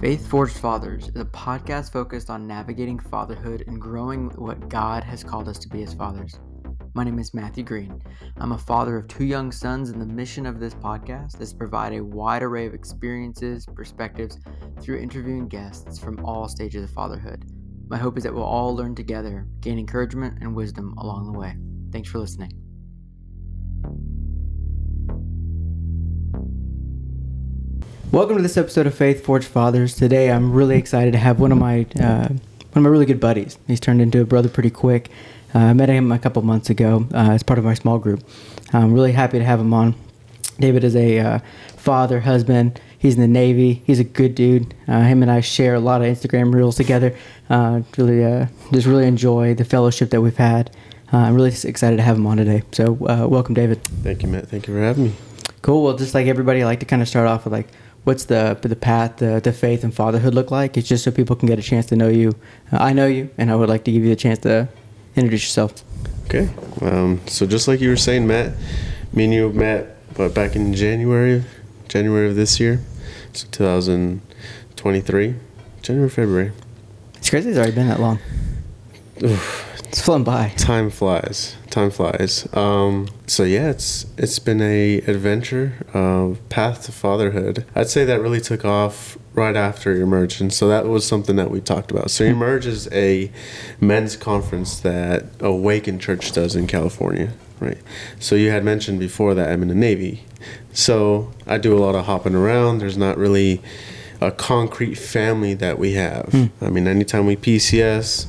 Faith Forged Fathers is a podcast focused on navigating fatherhood and growing what God has called us to be as fathers. My name is Matthew Green. I'm a father of two young sons, and the mission of this podcast is to provide a wide array of experiences, perspectives through interviewing guests from all stages of fatherhood. My hope is that we'll all learn together, gain encouragement and wisdom along the way. Thanks for listening. Welcome to this episode of Faith Forged Fathers. Today, I'm really excited to have one of my uh, one of my really good buddies. He's turned into a brother pretty quick. Uh, I met him a couple months ago uh, as part of my small group. I'm really happy to have him on. David is a uh, father, husband. He's in the Navy. He's a good dude. Uh, him and I share a lot of Instagram reels together. Uh, really, just really enjoy the fellowship that we've had. I'm really excited to have him on today. So, welcome, David. Thank you, Matt. Thank you for having me. Cool. Well, just like everybody, I like to kind of start off with like what's the the path to, to faith and fatherhood look like? It's just so people can get a chance to know you. Uh, I know you, and I would like to give you a chance to introduce yourself. Okay. Um, so just like you were saying, Matt, me and you met what, back in January, January of this year, so 2023, January, February. It's crazy. It's already been that long. Oof. It's flown by. Time flies. Time flies. Um, so yeah, it's it's been a adventure, uh, path to fatherhood. I'd say that really took off right after Emerge, and so that was something that we talked about. So Emerge is a men's conference that Awaken Church does in California, right? So you had mentioned before that I'm in the Navy, so I do a lot of hopping around. There's not really a concrete family that we have. Mm. I mean, anytime we PCS.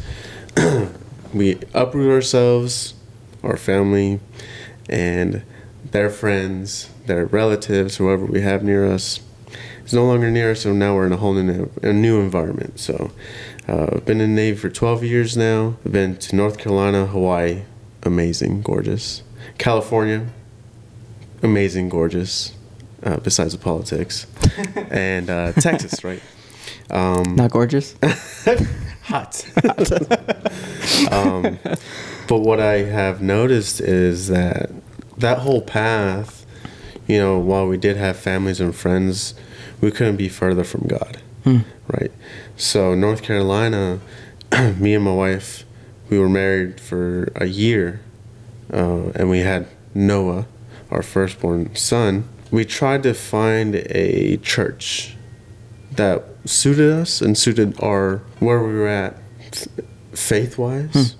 we uproot ourselves, our family, and their friends, their relatives, whoever we have near us, is no longer near us. So now we're in a whole new, a new environment. So uh, I've been in the Navy for 12 years now. I've been to North Carolina, Hawaii, amazing, gorgeous. California, amazing, gorgeous. Uh, besides the politics, and uh, Texas, right? Um, Not gorgeous. hot. um, but what I have noticed is that that whole path, you know, while we did have families and friends, we couldn't be further from God, hmm. right? So North Carolina, me and my wife, we were married for a year, uh, and we had Noah, our firstborn son. We tried to find a church that suited us and suited our where we were at faith wise. Hmm.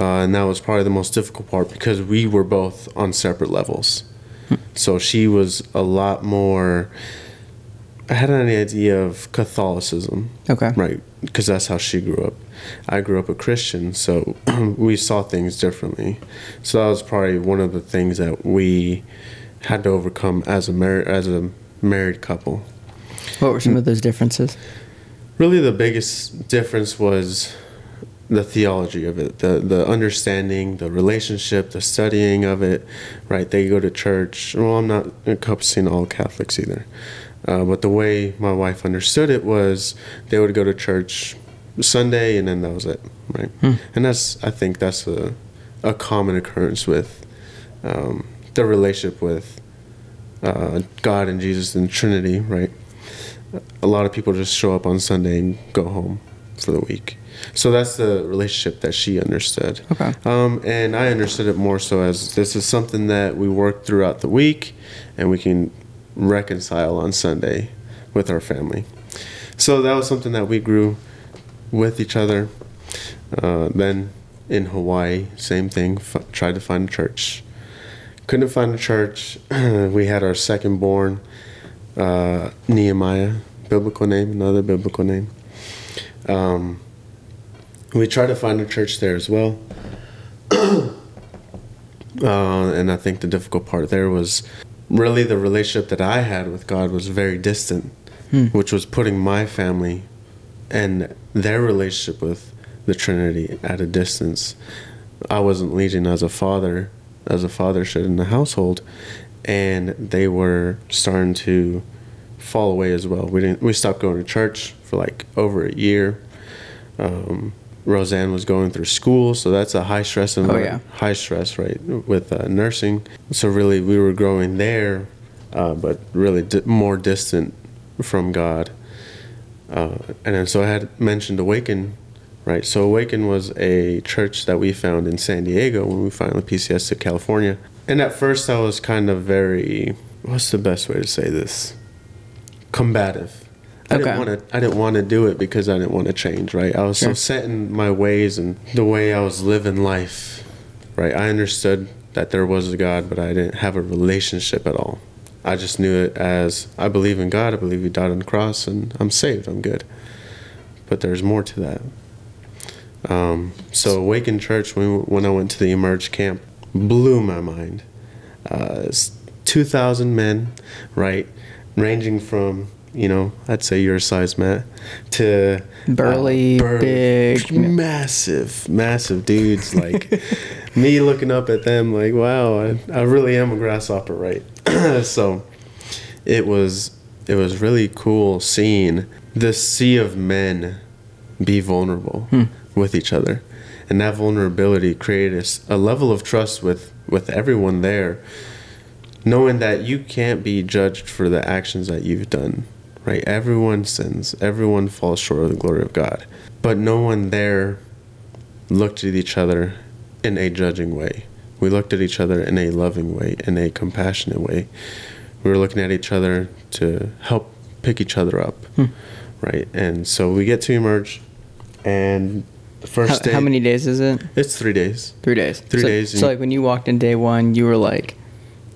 Uh, and that was probably the most difficult part because we were both on separate levels. So she was a lot more. I had an idea of Catholicism. Okay. Right. Because that's how she grew up. I grew up a Christian, so we saw things differently. So that was probably one of the things that we had to overcome as a mar- as a married couple. What were some of those differences? Really, the biggest difference was the theology of it, the the understanding, the relationship, the studying of it. Right? They go to church. Well, I'm not encompassing all Catholics either, uh, but the way my wife understood it was they would go to church Sunday, and then that was it. Right? Hmm. And that's I think that's a a common occurrence with um, the relationship with uh, God and Jesus and Trinity. Right? a lot of people just show up on Sunday and go home for the week. So that's the relationship that she understood. Okay. Um, and I understood it more so as this is something that we work throughout the week and we can reconcile on Sunday with our family. So that was something that we grew with each other. Uh, then in Hawaii, same thing, f- tried to find a church. Couldn't find a church. we had our second born uh, Nehemiah, biblical name, another biblical name. Um, we tried to find a church there as well. uh, and I think the difficult part there was really the relationship that I had with God was very distant, hmm. which was putting my family and their relationship with the Trinity at a distance. I wasn't leading as a father, as a father should in the household, and they were starting to fall away as well. We didn't. We stopped going to church for like over a year. Um, Roseanne was going through school, so that's a high stress environment. Oh, yeah. High stress, right, with uh, nursing. So really, we were growing there, uh, but really di- more distant from God. Uh, and then so I had mentioned Awaken, right? So Awaken was a church that we found in San Diego when we finally PCS to California. And at first I was kind of very, what's the best way to say this? Combative. I Okay. didn't want to. I didn't want to do it because I didn't want to change. Right. I was Sure. so set in my ways and the way I was living life. Right. I understood that there was a God, but I didn't have a relationship at all. I just knew it as I believe in God. I believe He died on the cross, and I'm saved. I'm good. But there's more to that. Um, so Awaken Church, when when I went to the Emerge camp, blew my mind. Uh, 2,000 men, right, ranging from you know I'd say your size, Matt, to uh, Burly, big. massive, massive dudes like me looking up at them like, wow, I, I really am a grasshopper, right? so it was it was really cool seeing this sea of men be vulnerable hmm. with each other, and that vulnerability created a level of trust with with everyone there, knowing that you can't be judged for the actions that you've done. Right? Everyone sins. Everyone falls short of the glory of God. But no one there looked at each other in a judging way. We looked at each other in a loving way, in a compassionate way. We were looking at each other to help pick each other up, hmm. right? And so we get to emerge, and the first How, day. how many days is it? It's three days. Three days. Three so, days, So like when you walked in day one, you were like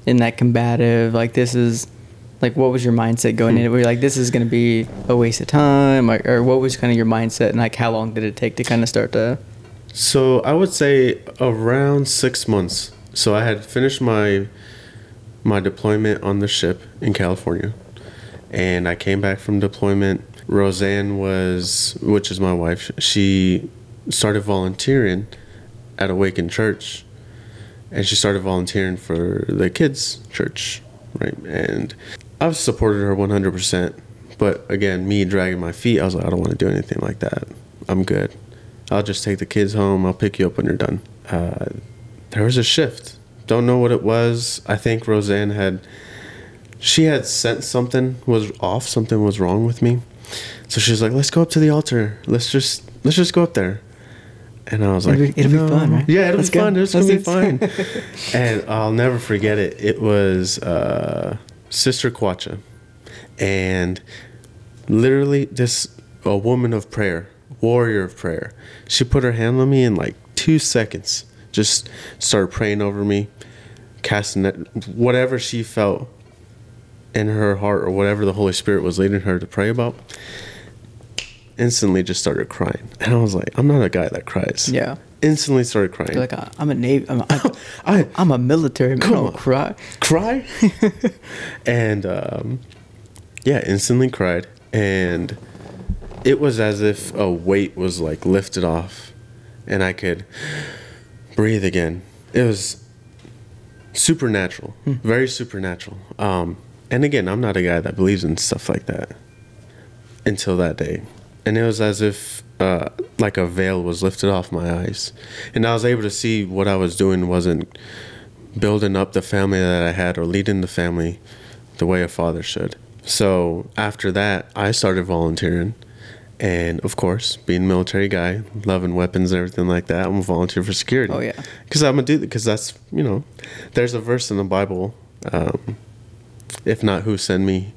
in that combative, like this is like what was your mindset going in? Were you like this is gonna be a waste of time, or, or what was kind of your mindset, and like how long did it take to kind of start to? So I would say around six months. So I had finished my my deployment on the ship in California, and I came back from deployment. Roseanne was, which is my wife, she started volunteering at Awaken Church, and she started volunteering for the kids' church, right? And I've supported her 100%. But again, me dragging my feet, I was like, I don't want to do anything like that. I'm good. I'll just take the kids home. I'll pick you up when you're done. Uh, there was a shift. Don't know what it was. I think Roseanne had, she had sensed something was off. Something was wrong with me. So she's like, let's go up to the altar. Let's just, let's just go up there. And I was It'll like, be- it'll be "No." fun, right? Yeah, it'll Let's be go. fun. It's gonna be fine. and I'll never forget it. It was uh, Sister Quacha, and literally this a woman of prayer, warrior of prayer. She put her hand on me in like two seconds. Just started praying over me, casting that whatever she felt in her heart or whatever the Holy Spirit was leading her to pray about. Instantly, just started crying, and I was like, "I'm not a guy that cries." Yeah. Instantly started crying. Like "I- I'm a navy. I'm a, I- I'm a military. man. I don't on. cry. cry and um, yeah instantly cried and it was as if a weight was like lifted off and i could breathe again it was supernatural very supernatural um, and again i'm not a guy that believes in stuff like that until that day and it was as if uh, like a veil was lifted off my eyes and i was able to see what i was doing wasn't building up the family that I had or leading the family the way a father should. So after that, I started volunteering. And of course, being a military guy, loving weapons and everything like that, I'm a volunteer for security. Oh, yeah. Because I'm going to do that, because that's, you know, there's a verse in the Bible, um, if not who send me,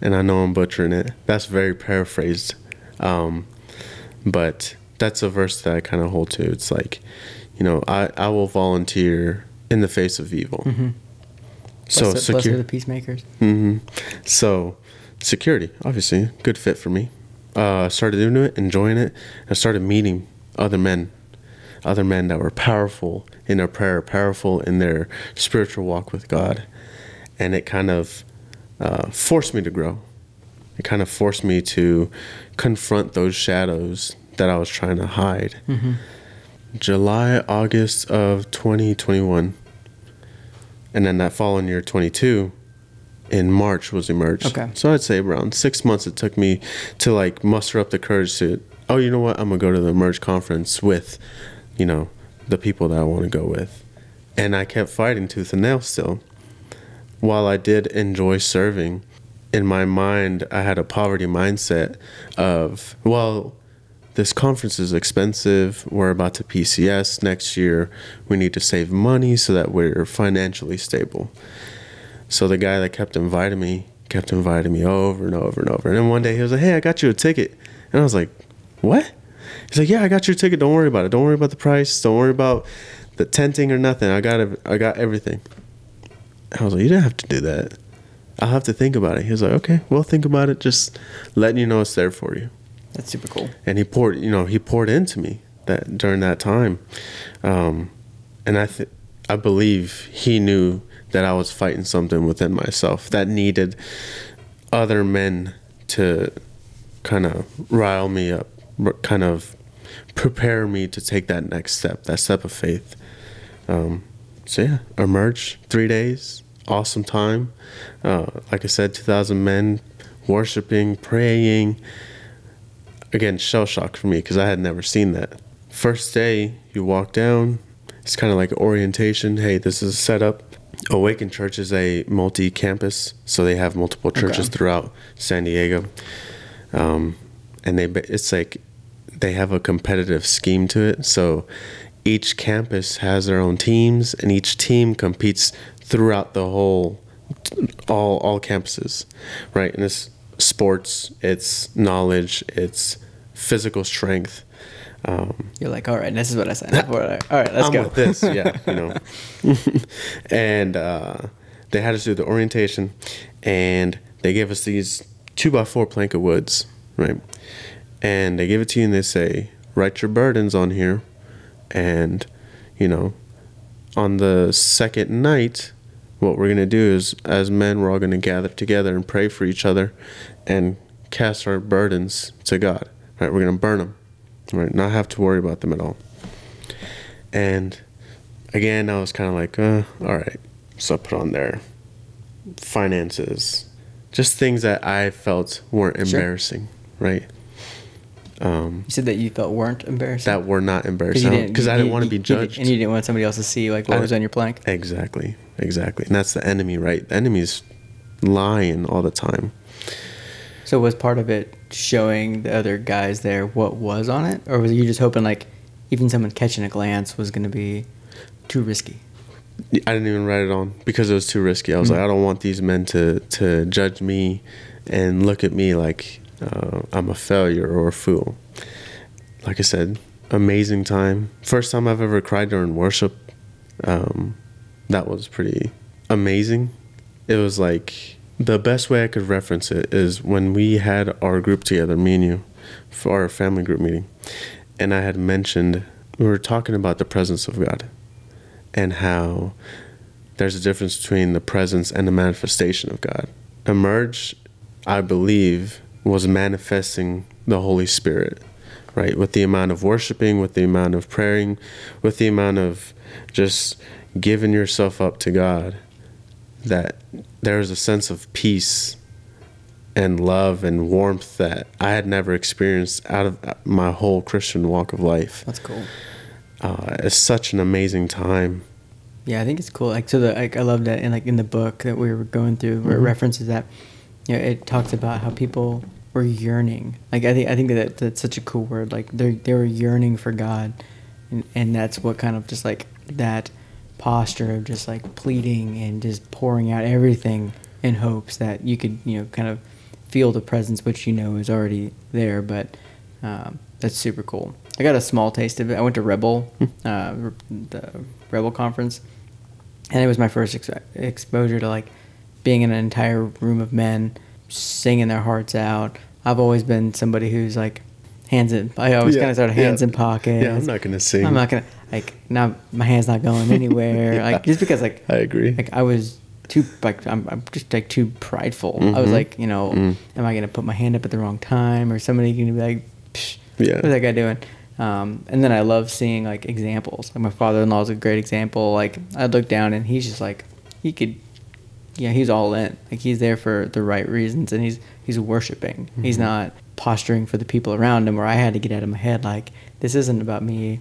and I know I'm butchering it. That's very paraphrased. Um, but that's a verse that I kind of hold to. It's like, you know, I, I will volunteer in the face of evil. So blessed, blessed secure. the peacemakers. Mm-hmm. So security, obviously, good fit for me. Uh, started doing it, enjoying it. I started meeting other men, other men that were powerful in their prayer, powerful in their spiritual walk with God, and it kind of uh, forced me to grow. It kind of forced me to confront those shadows that I was trying to hide. July, August of 2021. And then that following year, 22, in March was Emerge. Okay. So I'd say around six months it took me to like muster up the courage to, oh, you know what? I'm going to go to the Emerge conference with, you know, the people that I want to go with. And I kept fighting tooth and nail still. While I did enjoy serving in my mind, I had a poverty mindset of, well, this conference is expensive. We're about to PCS next year. We need to save money so that we're financially stable. So the guy that kept inviting me kept inviting me over and over and over. And then one day he was like, "Hey, I got you a ticket," and I was like, "What?" He's like, "Yeah, I got your ticket. Don't worry about it. Don't worry about the price. Don't worry about the tenting or nothing. I got. I got everything." I was like, "You didn't have to do that. I'll have to think about it." He was like, "Okay, well, think about it. Just letting you know it's there for you." That's super cool. and he poured you know he poured into me that during that time um, and i th- i believe he knew that i was fighting something within myself that needed other men to kind of rile me up r- kind of prepare me to take that next step that step of faith um, so yeah emerge three days awesome time uh, like i said 2000 men worshiping praying again shell shock for me because I had never seen that. First day, you walk down. It's kind of like orientation. Hey, this is a setup. Awaken Church is a multi-campus, so they have multiple churches Okay. throughout San Diego, um, and they it's like they have a competitive scheme to it. So each campus has their own teams, and each team competes throughout the whole all all campuses, right? And it's sports, it's knowledge, it's physical strength. Um, You're like, all right, this is what I signed up for. All right, all right, let's I'm go. with this, yeah, you know. and uh, they had us do the orientation, and they gave us these two by four plank of woods, right? And they give it to you, and they say, write your burdens on here, and you know, on the second night, what we're gonna do is, as men, we're all gonna gather together and pray for each other, and cast our burdens to God. Right? We're gonna burn them, right? Not have to worry about them at all. And again, I was kind of like, uh, all right. So I put on there finances, just things that I felt weren't Sure. embarrassing, right? Um, You said that you felt weren't embarrassing. that were not embarrassing because I didn't want to be judged. and you didn't want somebody else to see like what I- was on your plank. Exactly, exactly, and that's the enemy, right? The enemy's lying all the time. So was part of it showing the other guys there what was on it, or was you just hoping like even someone catching a glance was going to be too risky? I didn't even write it on because it was too risky. I was Mm. like, I don't want these men to to judge me and look at me like uh, I'm a failure or a fool. Like I said, amazing time. First time I've ever cried during worship. Um, that was pretty amazing. It was like the best way I could reference it is when we had our group together, me and you, for our family group meeting, and I had mentioned we were talking about the presence of God and how there's a difference between the presence and the manifestation of God. Emerge, I believe, was manifesting the Holy Spirit, right? With the amount of worshiping, with the amount of praying, with the amount of just giving yourself up to God, that there was a sense of peace and love and warmth that I had never experienced out of my whole Christian walk of life. That's cool. Uh, it's such an amazing time. Yeah, I think it's cool. Like so, the like I love that in like in the book that we were going through, where it Mhm. references that. You know, it talks about how people were yearning. Like I think I think that that's such a cool word. Like they they were yearning for God, and and that's what kind of just like that posture of just like pleading and just pouring out everything in hopes that you could you know kind of feel the presence which you know is already there. But um, that's super cool. I got a small taste of it. I went to Rebel, uh, the Rebel conference, and it was my first ex- exposure to like being in an entire room of men singing their hearts out. I've always been somebody who's like hands in. I always Yeah, kind of started hands yeah. in pockets. Yeah, I'm not gonna sing. I'm not gonna like now. My hand's not going anywhere. Yeah. Like just because like I agree. Like I was too like I'm, I'm just like too prideful. I was Mhm. like you know, Mm. am I gonna put my hand up at the wrong time or somebody gonna be like, Psh, Yeah. what's that guy doing? Um, and then I love seeing like examples. Like my father-in-law is a great example. Like I look down and he's just like he could, yeah, he's all in. Like he's there for the right reasons and he's he's worshiping. He's Mhm. not posturing for the people around him. Where I had to get out of my head like this isn't about me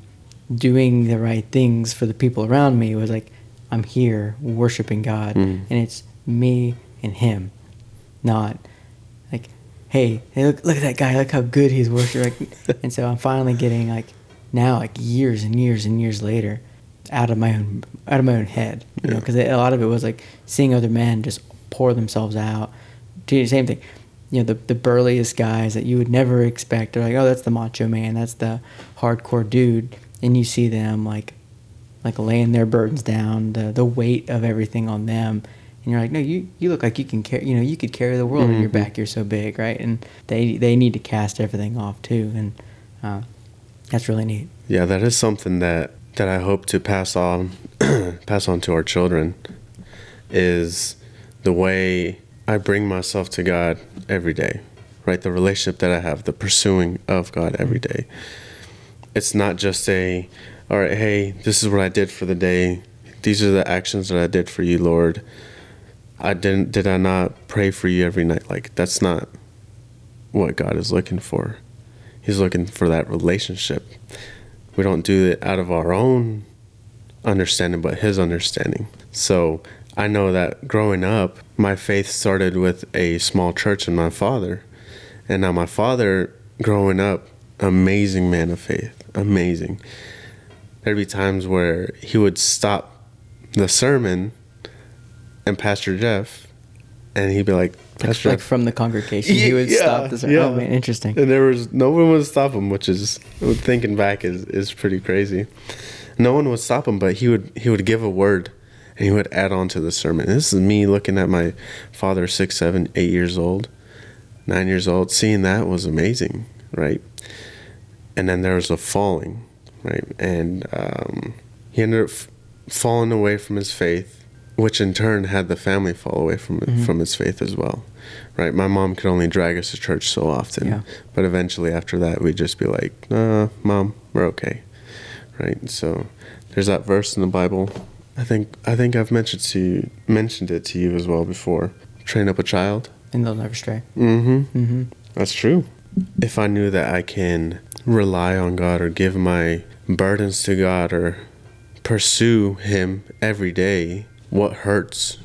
doing the right things for the people around me. It was like I'm here worshiping God Mhm. and it's me and him. not like, hey, hey, look, look at that guy, look how good he's worshiping. and so I'm finally getting like now, like years and years and years later, out of my own out of my own head, you know, because a lot of it was like seeing other men just pour themselves out. Do the same thing. You know, the, the burliest guys that you would never expect. They're like, oh, that's the macho man. That's the hardcore dude. And you see them like like laying their burdens down, the the weight of everything on them, and you're like, no, you you look like you can carry, you know, you could carry the world on your back. You're so big, right? And they they need to cast everything off too, and uh, that's really neat. Yeah, that is something that that I hope to pass on pass on to our children is the way I bring myself to God every day. Right? The relationship that I have, the pursuing of God every day. It's not just a all right, hey, this is what I did for the day. These are the actions that I did for you, Lord. I didn't did I not pray for you every night? Like that's not what God is looking for. He's looking for that relationship. We don't do it out of our own understanding, but His understanding. So I know that growing up, my faith started with a small church and my father. And now my father, growing up, amazing man of faith, amazing. There'd be times where he would stop the sermon and Pastor Jeff, and he'd be like, Like, Pastor like Jeff, from the congregation, he would stop this. yeah. Oh man, interesting. and there was no one would stop him, which is thinking back is, is pretty crazy. No one would stop him, but he would he would give a word and he would add on to the sermon. This is me looking at my father, six, seven, eight years old, nine years old. Seeing that was amazing, right? And then there was a falling, right? And um, he ended up f- falling away from his faith, which in turn had the family fall away from Mhm. from his faith as well, right? My mom could only drag us to church so often, Yeah. but eventually after that, we'd just be like, "Uh, mom, we're okay," right? So there's that verse in the Bible. I think I think I've mentioned to you, mentioned it to you as well before. Train up a child. And they'll never stray. Mm-hmm. Mm-hmm. That's true. If I knew that I can rely on God or give my burdens to God or pursue Him every day, what hurts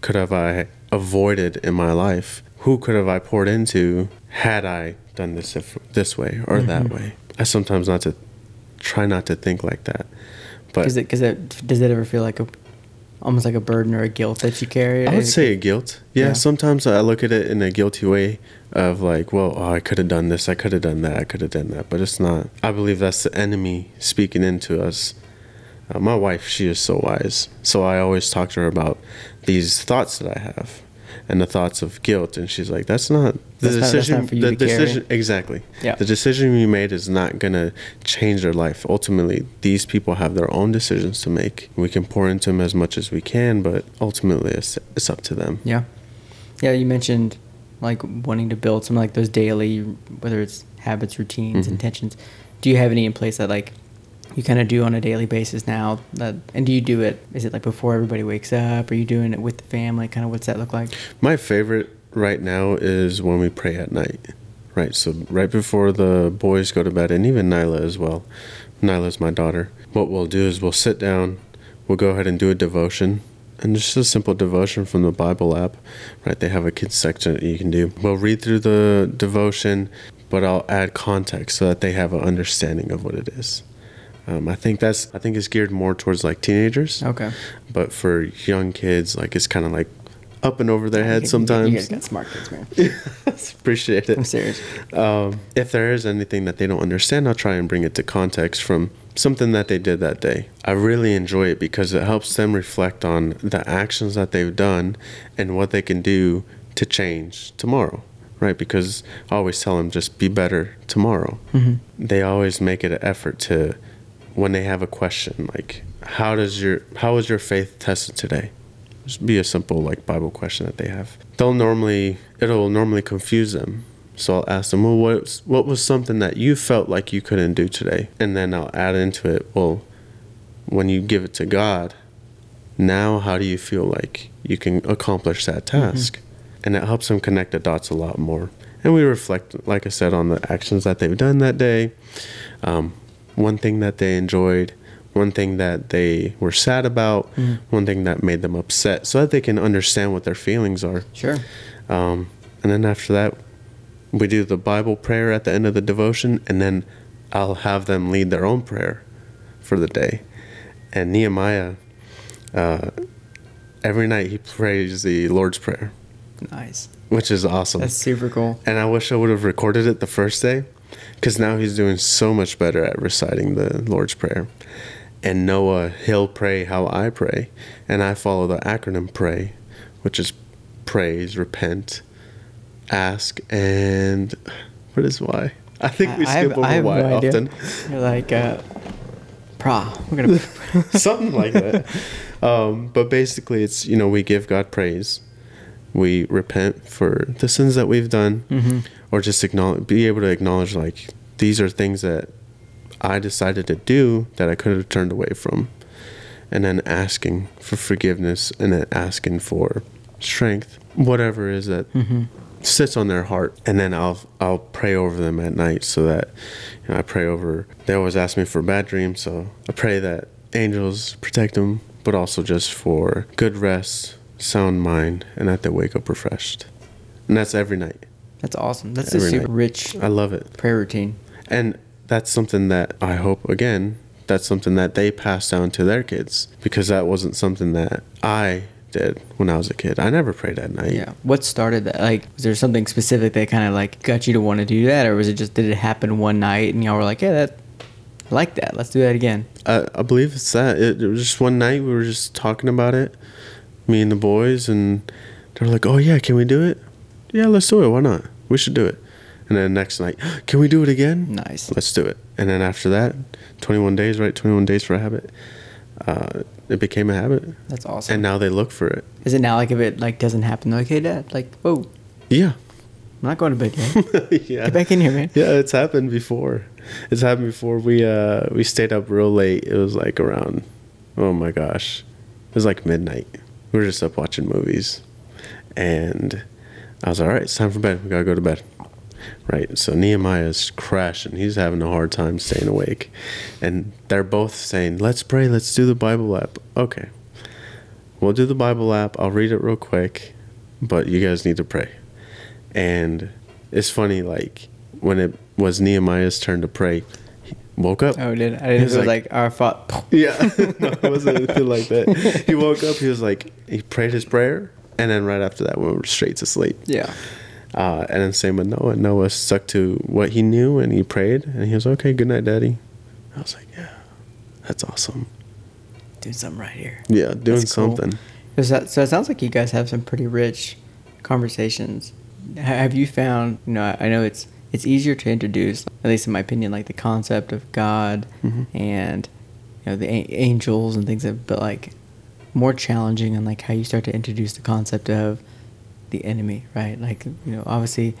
could have I avoided in my life? Who could have I poured into had I done this if, this way or that Mhm. way? I sometimes not to try not to think like that, but Because it, cause it, does it ever feel like a, almost like a burden or a guilt that you carry? I would say a guilt. Yeah, Yeah. sometimes I look at it in a guilty way of like, well, oh, I could have done this, I could have done that, I could have done that, but it's not. I believe that's the enemy speaking into us. Uh, my wife, she is so wise, so I always talk to her about these thoughts that I have, and the thoughts of guilt, and she's like, "That's not the That's not- decision. not you the to carry." decision exactly. Yeah. The decision you made is not gonna change their life. Ultimately, these people have their own decisions to make. We can pour into them as much as we can, but ultimately, it's it's up to them. Yeah. Yeah, you mentioned like wanting to build some like those daily, whether it's habits, routines, Mhm. intentions. Do you have any in place that like you kind of do on a daily basis now? That and do you do it? Is it like before everybody wakes up? Are you doing it with the family? Kind of what's that look like? My favorite right now is when we pray at night. Right, so right before the boys go to bed, and even Nyla as well. Nyla's my daughter. What we'll do is we'll sit down, we'll go ahead and do a devotion, and just a simple devotion from the Bible app. Right, they have a kids section that you can do. We'll read through the devotion, but I'll add context so that they have an understanding of what it is. Um, I think that's I think it's geared more towards like teenagers. Okay. But for young kids, like it's kind of like up and over their head sometimes. You guys got smart kids, man. Appreciate it. I'm serious. Um, if there is anything that they don't understand, I'll try and bring it to context from something that they did that day. I really enjoy it because it helps them reflect on the actions that they've done and what they can do to change tomorrow. Right? Because I always tell them just be better tomorrow. hmm They always make it an effort to, when they have a question, like, how does your how was your faith tested today? Just be a simple like Bible question that they have. They'll normally it'll normally confuse them. So I'll ask them, well, what what was something that you felt like you couldn't do today? And then I'll add into it, well, when you give it to God, now how do you feel like you can accomplish that task? And it helps them connect the dots a lot more. And we reflect, like I said, on the actions that they've done that day, um, one thing that they enjoyed, one thing that they were sad about, Mhm. one thing that made them upset, so that they can understand what their feelings are. Sure. Um, and then after that, we do the Bible prayer at the end of the devotion, and then I'll have them lead their own prayer for the day. And Nehemiah, uh, every night he prays the Lord's Prayer, Nice. which is awesome. That's super cool. and I wish I would have recorded it the first day, because now he's doing so much better at reciting the Lord's Prayer. And Noah, he'll pray how I pray, and I follow the acronym PRAY, which is praise, repent, ask, and what is why? I think we I- I have- skip over why no often. You're like, uh, pra. We're gonna. something like that. Um, but basically, it's you know we give God praise, we repent for the sins that we've done, Mm-hmm. Or just acknowledge, be able to acknowledge like these are things that I decided to do that I could have turned away from, and then asking for forgiveness and then asking for strength, whatever it is that Mm-hmm. sits on their heart. And then I'll I'll pray over them at night so that you know, I pray over they always ask me for bad dreams so I pray that angels protect them but also just for good rest sound mind and that they wake up refreshed. And that's every night That's awesome. That's Every a super night. rich I love it prayer routine. and that's something that I hope again that's something that they pass down to their kids because that wasn't something that I did when I was a kid I never prayed at night Yeah. What started that? Like, was there something specific that kind of like got you to want to do that, or was it just did it happen one night and y'all were like, yeah, that, I like that. Let's do that again. I, I believe it's that. It, it was just one night we were just talking about it, me and the boys, and they were like, "Oh yeah, can we do it? Yeah, let's do it. Why not? We should do it." And then next night, can we do it again? Nice. Let's do it. And then after that, 21 days, right? 21 days for a habit. Uh, it became a habit, That's awesome. and now they look for it. Is it now like if it like doesn't happen, they're like, hey, dad, like, whoa, Yeah, I'm not going to bed yet. yeah. Get back in here, man. Yeah, it's happened before. It's happened before. We uh we stayed up real late. It was like around oh my gosh. It was like midnight. We were just up watching movies. And I was like, all right, it's time for bed. We gotta go to bed. Right. So Nehemiah's crashing. He's having a hard time staying awake. And they're both saying, Let's pray, let's do the Bible app. Okay. We'll do the Bible app. I'll read it real quick, but you guys need to pray. And it's funny, like when it was Nehemiah's turn to pray, he woke up. Oh, did I? It was like- like, our fault. Yeah, no, it wasn't anything like that. He woke up. He was like, he prayed his prayer, and then right after that, we went straight to sleep. Yeah. Uh, and then same with Noah. Noah stuck to what he knew, and he prayed, and he was okay. Good night, Daddy. I was like, yeah, that's awesome. Doing something right here. Yeah, doing cool. something. That, so it sounds like you guys have some pretty rich conversations. Have you found? You know, I know it's it's easier to introduce, at least in my opinion, like the concept of God Mhm. and you know the a- angels and things, that, but like more challenging and like how you start to introduce the concept of the enemy, right? Like you know, obviously,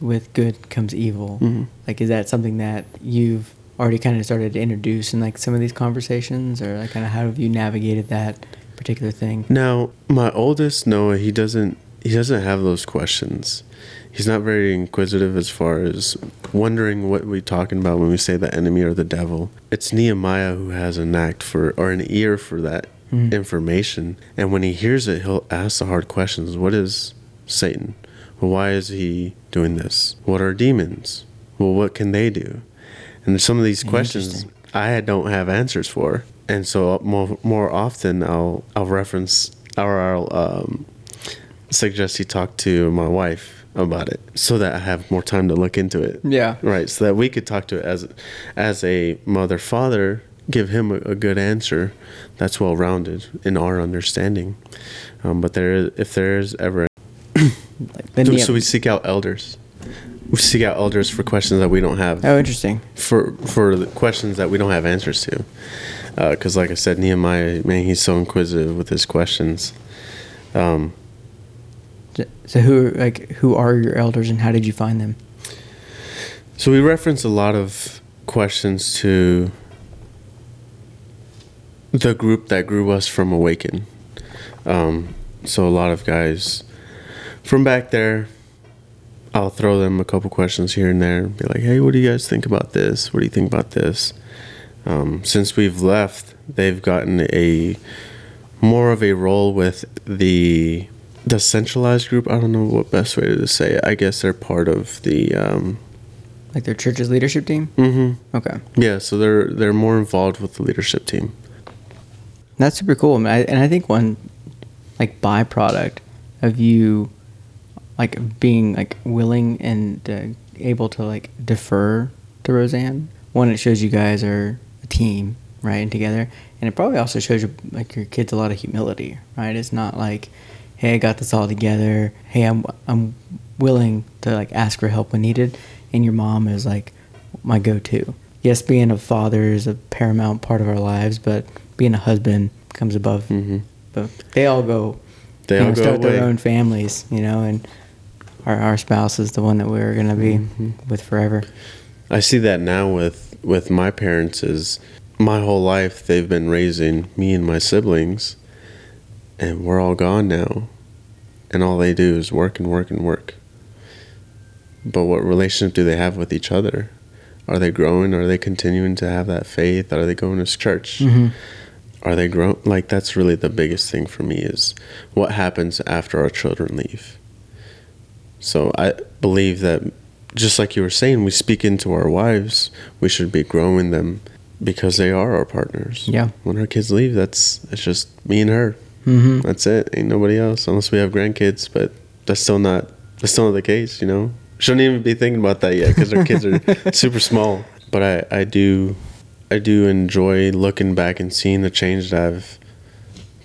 with good comes evil. Mhm. Like, is that something that you've already kind of started to introduce in like some of these conversations, or like kind of how have you navigated that particular thing? Now, my oldest Noah, he doesn't he doesn't have those questions. He's not very inquisitive as far as wondering what we're talking about when we say the enemy or the devil. It's Nehemiah who has a knack for or an ear for that Mhm. information. And when he hears it, he'll ask the hard questions. What is Satan? Well, why is he doing this? What are demons? Well, what can they do? And some of these questions I don't have answers for, and so more more often I'll I'll reference or I'll um, suggest he talk to my wife about it so that I have more time to look into it. Yeah. Right, so that we could talk to it as as a mother father, give him a, a good answer that's well rounded in our understanding. Um, but there, is, if there is ever, Like so, so we seek out elders. We seek out elders for questions that we don't have oh, interesting. for for the questions that we don't have answers to. Because, like I said, Nehemiah, man, he's so inquisitive with his questions. Um, So who like who are your elders and how did you find them? so we reference a lot of questions to the group that grew us from Awaken. Um, so a lot of guys from back there, I'll throw them a couple questions here and there. And Be like, hey, what do you guys think about this? What do you think about this? Um, since we've left, they've gotten a more of a role with the the centralized group. I don't know what best way to say it. I guess they're part of the. Um, Like their church's leadership team? hmm Okay. Yeah, so they're they're more involved with the leadership team. That's super cool. I and I think one like byproduct of you like being like willing and uh, able to like defer to Roseanne. One, it shows you guys are a team, right, and together, and it probably also shows you like your kids a lot of humility, right? It's not like, hey, I got this all together. Hey, I'm I'm willing to like ask for help when needed, and your mom is like my go-to. Yes, being a father is a paramount part of our lives, but being a husband comes above. Mhm. But they all go. They you all know, go start away. their own families, you know, and our our spouse is the one that we're gonna be Mhm. with forever. I see that now with with my parents is my whole life they've been raising me and my siblings and we're all gone now and all they do is work and work and work. But what relationship do they have with each other? Are they growing? Are they continuing to have that faith? Are they going to church? Mhm. Are they grown? like that's really the biggest thing for me is what happens after our children leave. So I believe that just like you were saying, we speak into our wives, we should be growing them because they are our partners. Yeah. When our kids leave, that's it's just me and her. Mm-hmm. That's it. Ain't nobody else unless we have grandkids, but that's still not that's still not the case, you know. Shouldn't even be thinking about that yet because our kids are super small. But I I do I do enjoy looking back and seeing the change that I've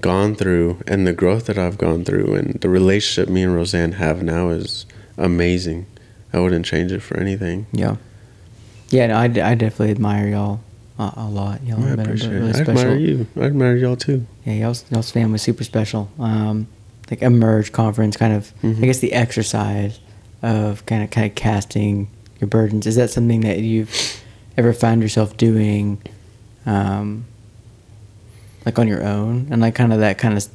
gone through and the growth that I've gone through and the relationship me and Roseanne have now is amazing. I wouldn't change it for anything. Yeah. Yeah, no, I, d- I definitely admire y'all a, a lot. Y'all have been really it. I special. admire you. I admire y'all too. Yeah, y'all's, y'all's family super special. Um, like Emerge conference, kind of. Mhm. I guess the exercise of kind of kind of casting your burdens is that something that you've ever found yourself doing, um, like on your own, and like kind of that kind of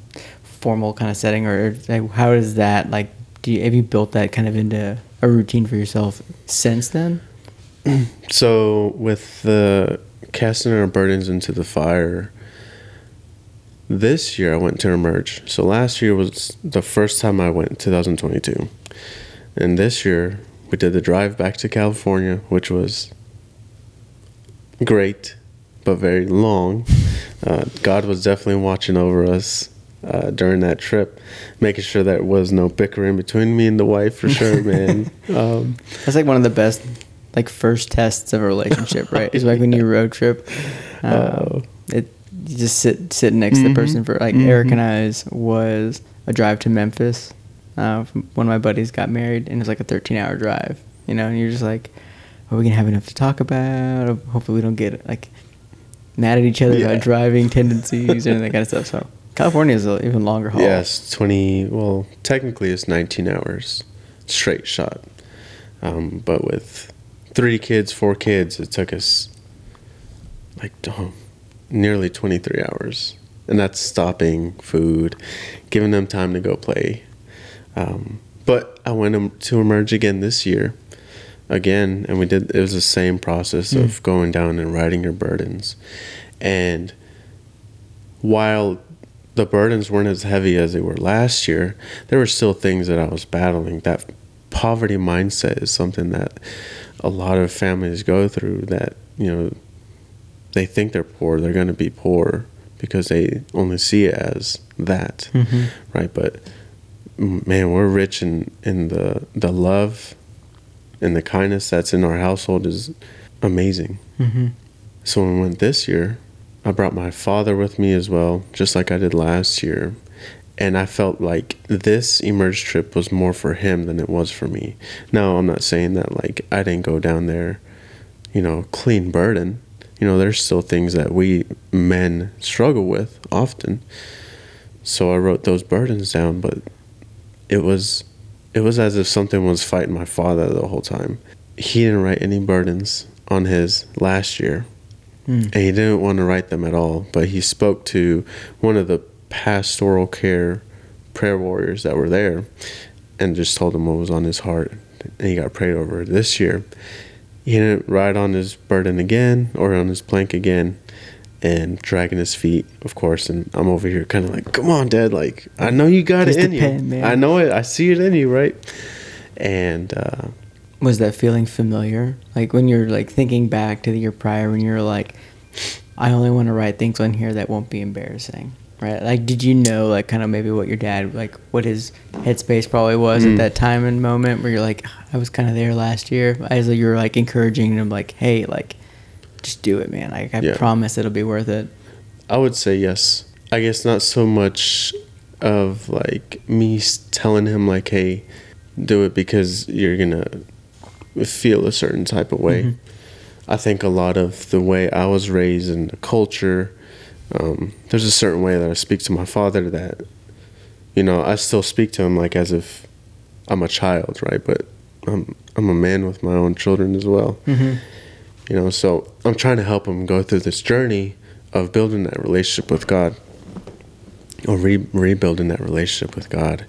formal kind of setting, or like, does that like? Do you have you built that kind of into a routine for yourself since then? So with the casting our burdens into the fire, this year I went to emerge. So last year was the first time I went, 2022, and this year we did the drive back to California, which was great, but very long. Uh, God was definitely watching over us. Uh, during that trip, making sure there was no bickering between me and the wife for sure, man. Um, That's like one of the best, like first tests of a relationship, right? It's like when you road trip. Oh. it you just sit sit next to the Mhm. person for like Mhm. Eric and I's was a drive to Memphis. Uh, one of my buddies got married, and it was like a 13 hour drive. You know, and you're just like, are we gonna have enough to talk about? Hopefully, we don't get like mad at each other Yeah. about driving tendencies and that kind of stuff. So California is an even longer haul. Yes, 20, well, technically it's 19 hours straight shot. Um, but with three kids, four kids, it took us like oh, nearly 23 hours. And that's stopping food, giving them time to go play. Um, but I went to emerge again this year, again, and we did, it was the same process of going down and writing your burdens. And while the burdens weren't as heavy as they were last year, there were still things that I was battling. That poverty mindset is something that a lot of families go through that, you know, they think they're poor, they're going to be poor because they only see it as that, Mhm. right? But mm, man, we're rich in, in the, the love and the kindness that's in our household is amazing. Mm-hmm. So when we went this year, I brought my father with me as well, just like I did last year. And I felt like this emerge trip was more for him than it was for me. Now, I'm not saying that like I didn't go down there, you know, clean burden. You know, there's still things that we men struggle with often. So I wrote those burdens down, but it was it was as if something was fighting my father the whole time. He didn't write any burdens on his last year Mm. and he didn't want to write them at all. But he spoke to one of the pastoral care prayer warriors that were there, and just told him what was on his heart, and he got prayed over this year. He didn't write on his burden again or on his plank again, and dragging his feet, of course. And I'm over here kind of like, come on, dad. Like, I know you got Just it in you. man. I know it. I see it in you, right? And uh, Was that feeling familiar? Like when you're like thinking back to the year prior when you're like, I only want to write things on here that won't be embarrassing. Right? Like did you know like kind of maybe what your dad like what his headspace probably was Mm. at that time and moment where you're like I was kind of there last year as you're like encouraging him like hey like just do it man like I Yeah. promise it'll be worth it. I would say yes. I guess not so much of like me telling him like, "Hey, do it because you're gonna feel a certain type of way." Mhm. I think a lot of the way I was raised and the culture, um, there's a certain way that I speak to my father that, you know, I still speak to him like as if I'm a child, right? But I'm I'm a man with my own children as well Mm-hmm. You know so i'm trying to help him go through this journey of building that relationship with god or re- rebuilding that relationship with god.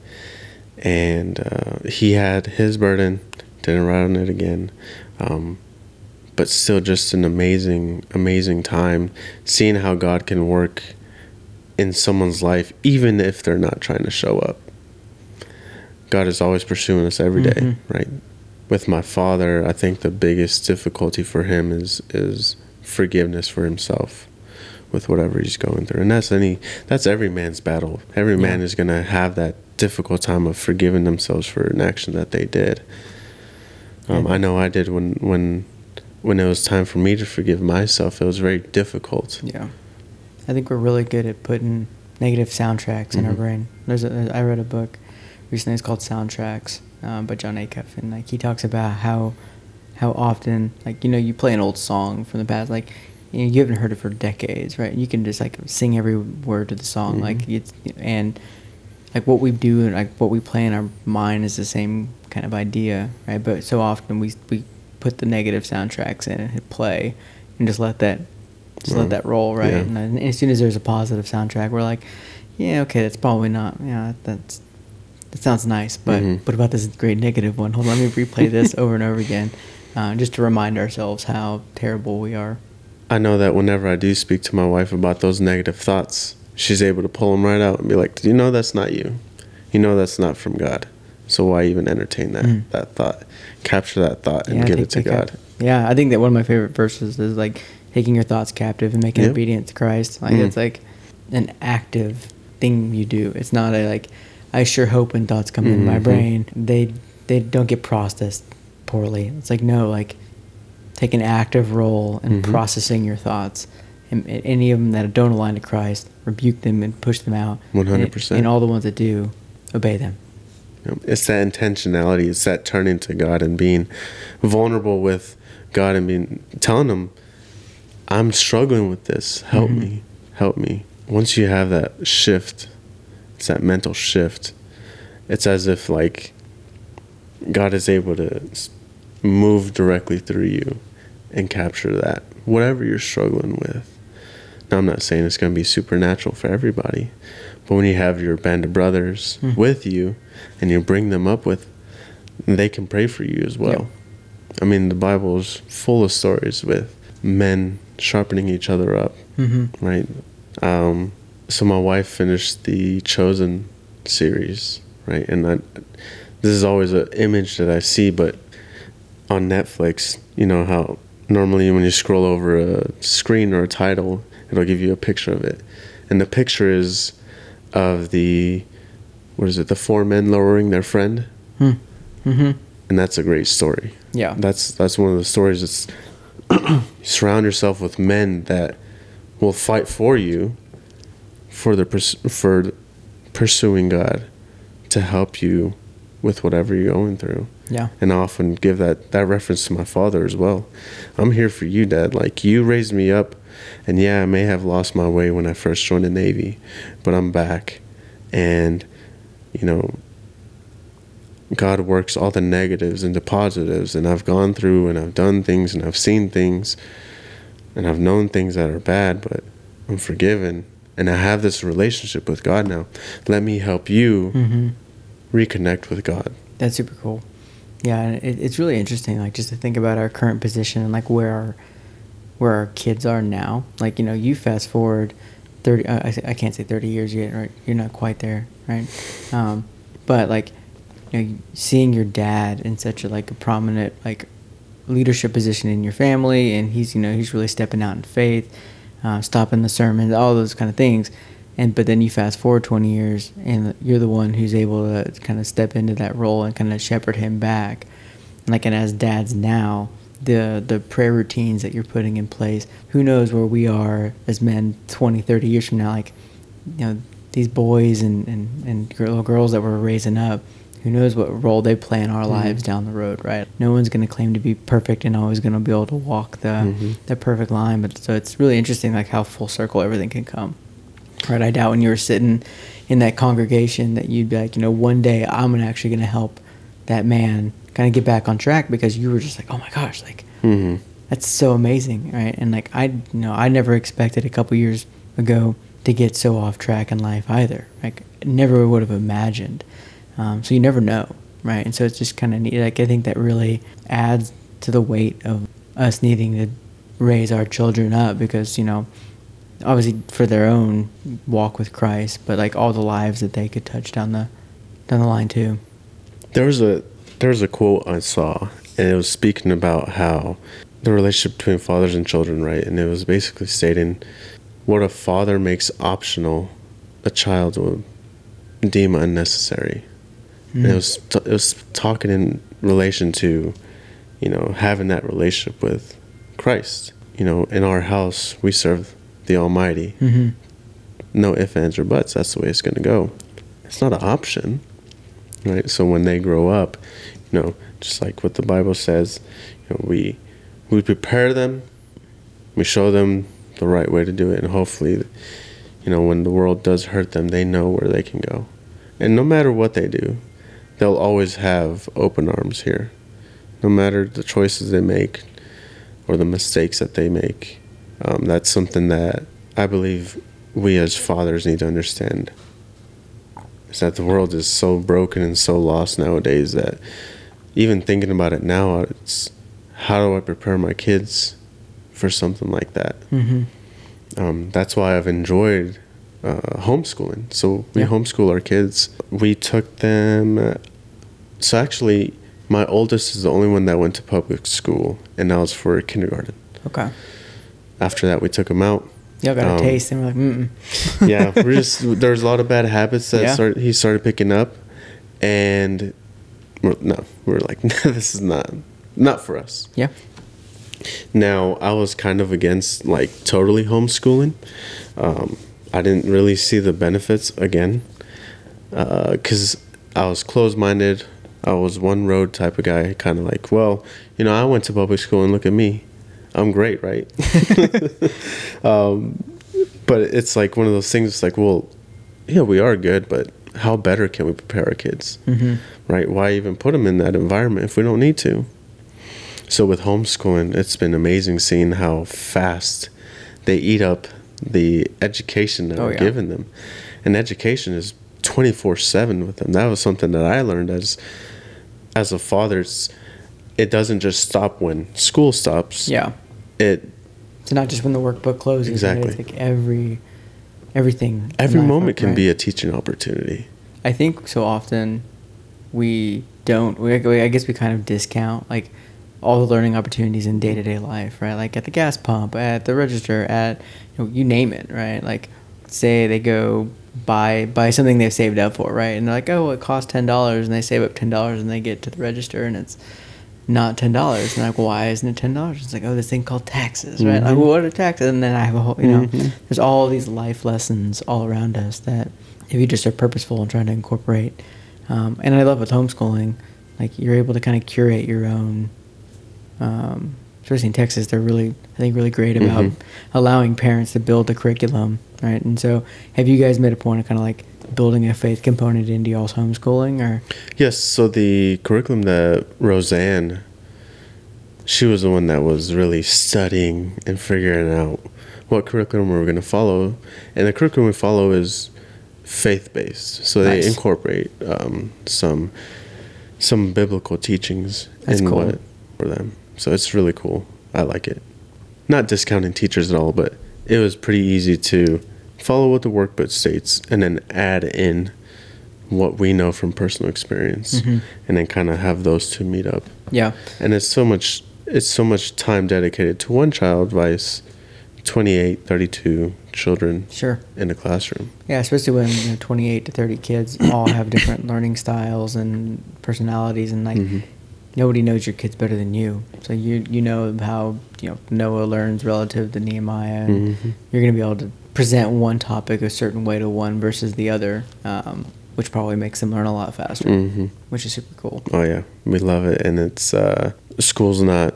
And uh, he had his burden didn't write on it again um, but still just an amazing amazing time seeing how god can work in someone's life even if they're not trying to show up. God is always pursuing us every day, Mhm. right with my father, I think the biggest difficulty for him is is forgiveness for himself with whatever he's going through. And that's any that's every man's battle. Every man is going to have that difficult time of forgiving themselves for an action that they did. Um, Yeah. I know I did when when when it was time for me to forgive myself. It was very difficult. Yeah, I think we're really good at putting negative soundtracks in our Mhm. brain. There's a, I read a book recently. It's called Soundtracks um, by Jon Acuff, and like he talks about how how often like you know you play an old song from the past, like you, know, you haven't heard it for decades, right? You can just like sing every word to the song, Mhm. like it's and like what we do and like what we play in our mind is the same kind of idea, right? But so often we we put the negative soundtracks in and hit play and just let that just Well, let that roll, right? yeah. And, then as soon as there's a positive soundtrack, we're like, yeah, okay, that's probably not, yeah, that's that sounds nice, but Mhm. what about this great negative one? Hold on, let me replay this over and over again, uh, just to remind ourselves how terrible we are. I know that whenever I do speak to my wife about those negative thoughts, she's able to pull them right out and be like, "Do you know that's not you? You know that's not from God. So why even entertain that Mm. that thought? Capture that thought and Yeah, give it to God." cap- Yeah, I think that one of my favorite verses is like taking your thoughts captive and making Yep. obedient to Christ. Like Mm. it's like an active thing you do. It's not a like I sure hope when thoughts come in my Mhm. brain they they don't get processed poorly. It's like no, like take an active role in Mhm. processing your thoughts. And, and any of them that don't align to Christ, rebuke them and push them out. 100%. And, and all the ones that do, obey them. It's that intentionality. It's that turning to God and being vulnerable with God and being telling Him, "I'm struggling with this. Help Mhm. me, help me." Once you have that shift, it's that mental shift. It's as if like God is able to move directly through you and capture that whatever you're struggling with. Now, I'm not saying it's going to be supernatural for everybody, but when you have your band of brothers Mhm. with you and you bring them up with, they can pray for you as well. I mean, the Bible is full of stories with men sharpening each other up, Mm-hmm. right? Um, so my wife finished the Chosen series, right? And I, this is always an image that I see, but on Netflix, you know how normally when you scroll over a screen or a title, it'll give you a picture of it, and the picture is of the what is it? The four men lowering their friend, Mm-hmm. and that's a great story. Yeah. That's that's one of the stories. That's you surround yourself with men that will fight for you for the for pursuing God to help you with whatever you're going through. yeah. And I often give that that reference to my father as well. I'm here for you, Dad. Like you raised me up, and yeah, I may have lost my way when I first joined the Navy, but I'm back, and you know, God works all the negatives into positives, and I've gone through and I've done things and I've seen things, and I've known things that are bad, but I'm forgiven, and I have this relationship with God now. Let me help you Mm-hmm. reconnect with God. That's super cool. Yeah, it, it's really interesting, like just to think about our current position and like where our where our kids are now. Like you know, you fast forward thirty. Uh, I, I can't say thirty years yet, right? You're not quite there, right? Um, but like, you know, seeing your dad in such a like a prominent like leadership position in your family, and he's you know he's really stepping out in faith, uh, stopping the sermons, all those kind of things. And but then you fast forward 20 years, and you're the one who's able to kind of step into that role and kind of shepherd him back. Like, and as dads now, the the prayer routines that you're putting in place, who knows where we are as men 20, 30 years from now? Like, you know, these boys and and and little girls that we're raising up who knows what role they play in our Mm-hmm. lives down the road, right? No one's going to claim to be perfect and always going to be able to walk the Mhm. the perfect line, but so it's really interesting like how full circle everything can come. Right? I doubt when you were sitting in that congregation that you'd be like, you know, one day I'm actually going to help that man kind of get back on track because you were just like, "Oh my gosh, like mm-hmm. that's so amazing, right? And like I, you know, I never expected a couple years ago to get so off track in life either. Like never would have imagined. Um, so you never know, right? And so it's just kind of neat. Like I think that really adds to the weight of us needing to raise our children up because you know, obviously for their own walk with Christ, but like all the lives that they could touch down the down the line too. There was a there was a quote I saw, and it was speaking about how the relationship between fathers and children, right? And it was basically stating what a father makes optional, a child will deem unnecessary. And it was t- it was talking in relation to, you know, having that relationship with Christ. You know, in our house we serve the Almighty. Mm-hmm. no ifs, ands, or buts. That's the way it's going to go. It's not an option, right? So when they grow up, you know, just like what the Bible says, you know, we we prepare them, we show them the right way to do it, and hopefully, you know, when the world does hurt them, they know where they can go. And no matter what they do, they'll always have open arms here. No matter the choices they make or the mistakes that they make, um, that's something that I believe we as fathers need to understand. Is that the world is so broken and so lost nowadays that even thinking about it now, it's how do I prepare my kids for something like that? Mm-hmm. um, that's why I've enjoyed uh, homeschooling. So we Yeah. homeschool our kids. We took them. Uh, so actually, my oldest is the only one that went to public school, and that was for kindergarten. Okay. After that, we took him out. Y'all got a Um, taste, and we're like, mm. yeah, we're just there's a lot of bad habits that Yeah. started, he started picking up, and we're, no, we're like this is not not for us. Yeah. Now, I was kind of against like totally homeschooling. Um, I didn't really see the benefits again because I was closed minded. I was one road type of guy, kind of like, well, you know, I went to public school and look at me. I'm great, right? um, but it's like one of those things, it's like, well, yeah, we are good, but how better can we prepare our kids? Mm-hmm. right? Why even put them in that environment if we don't need to? So with homeschooling, it's been amazing seeing how fast they eat up the education that Oh, we're yeah. giving them. And education is 24/7 with them. That was something that I learned as as a father. It's, it doesn't just stop when school stops. Yeah. It It's not just when the workbook closes. right? Exactly. It's like every, everything. every moment can right? be a teaching opportunity. I think so often we don't. We- I guess we kind of discount like all the learning opportunities in day to day life, right? Like at the gas pump, at the register, at you, know, you name it, right? Like say they go buy buy something they've saved up for, right? And they're like, oh, well, it costs ten dollars, and they save up ten dollars, and they get to the register, and it's not ten dollars. And like, why isn't it ten dollars? It's like, oh, this thing called taxes, right? Like, Mhm. well, what are taxes? And then I have a whole, you know, Mhm. there's all these life lessons all around us that if you just are purposeful and trying to incorporate. Um, and I love with homeschooling, like you're able to kind of curate your own. Um, especially in Texas, they're really, I think, really great about Mhm. allowing parents to build the curriculum, right? And so, have you guys made a point of kind of like building a faith component into y'all's homeschooling, or Yes, so the curriculum that Roseanne, she was the one that was really studying and figuring out what curriculum we were going to follow. And the curriculum we follow is faith based. So they incorporate um, some some biblical teachings That's in cool. what for them. So it's really cool. I like it. not discounting teachers at all, but it was pretty easy to follow what the workbook states and then add in what we know from personal experience Mhm. and then kind of have those two meet up. Yeah. And it's so much it's so much time dedicated to one child vice 28, 32 children Sure. in a classroom. Yeah, especially when you know, 28 to 30 kids all have different learning styles and personalities, and like Mhm. Nobody knows your kids better than you. So you you know how you know Noah learns relative to Nehemiah, Mhm. you're going to be able to present one topic a certain way to one versus the other, um, which probably makes them learn a lot faster, Mhm. which is super cool. Oh yeah, we love it, and it's uh, school's not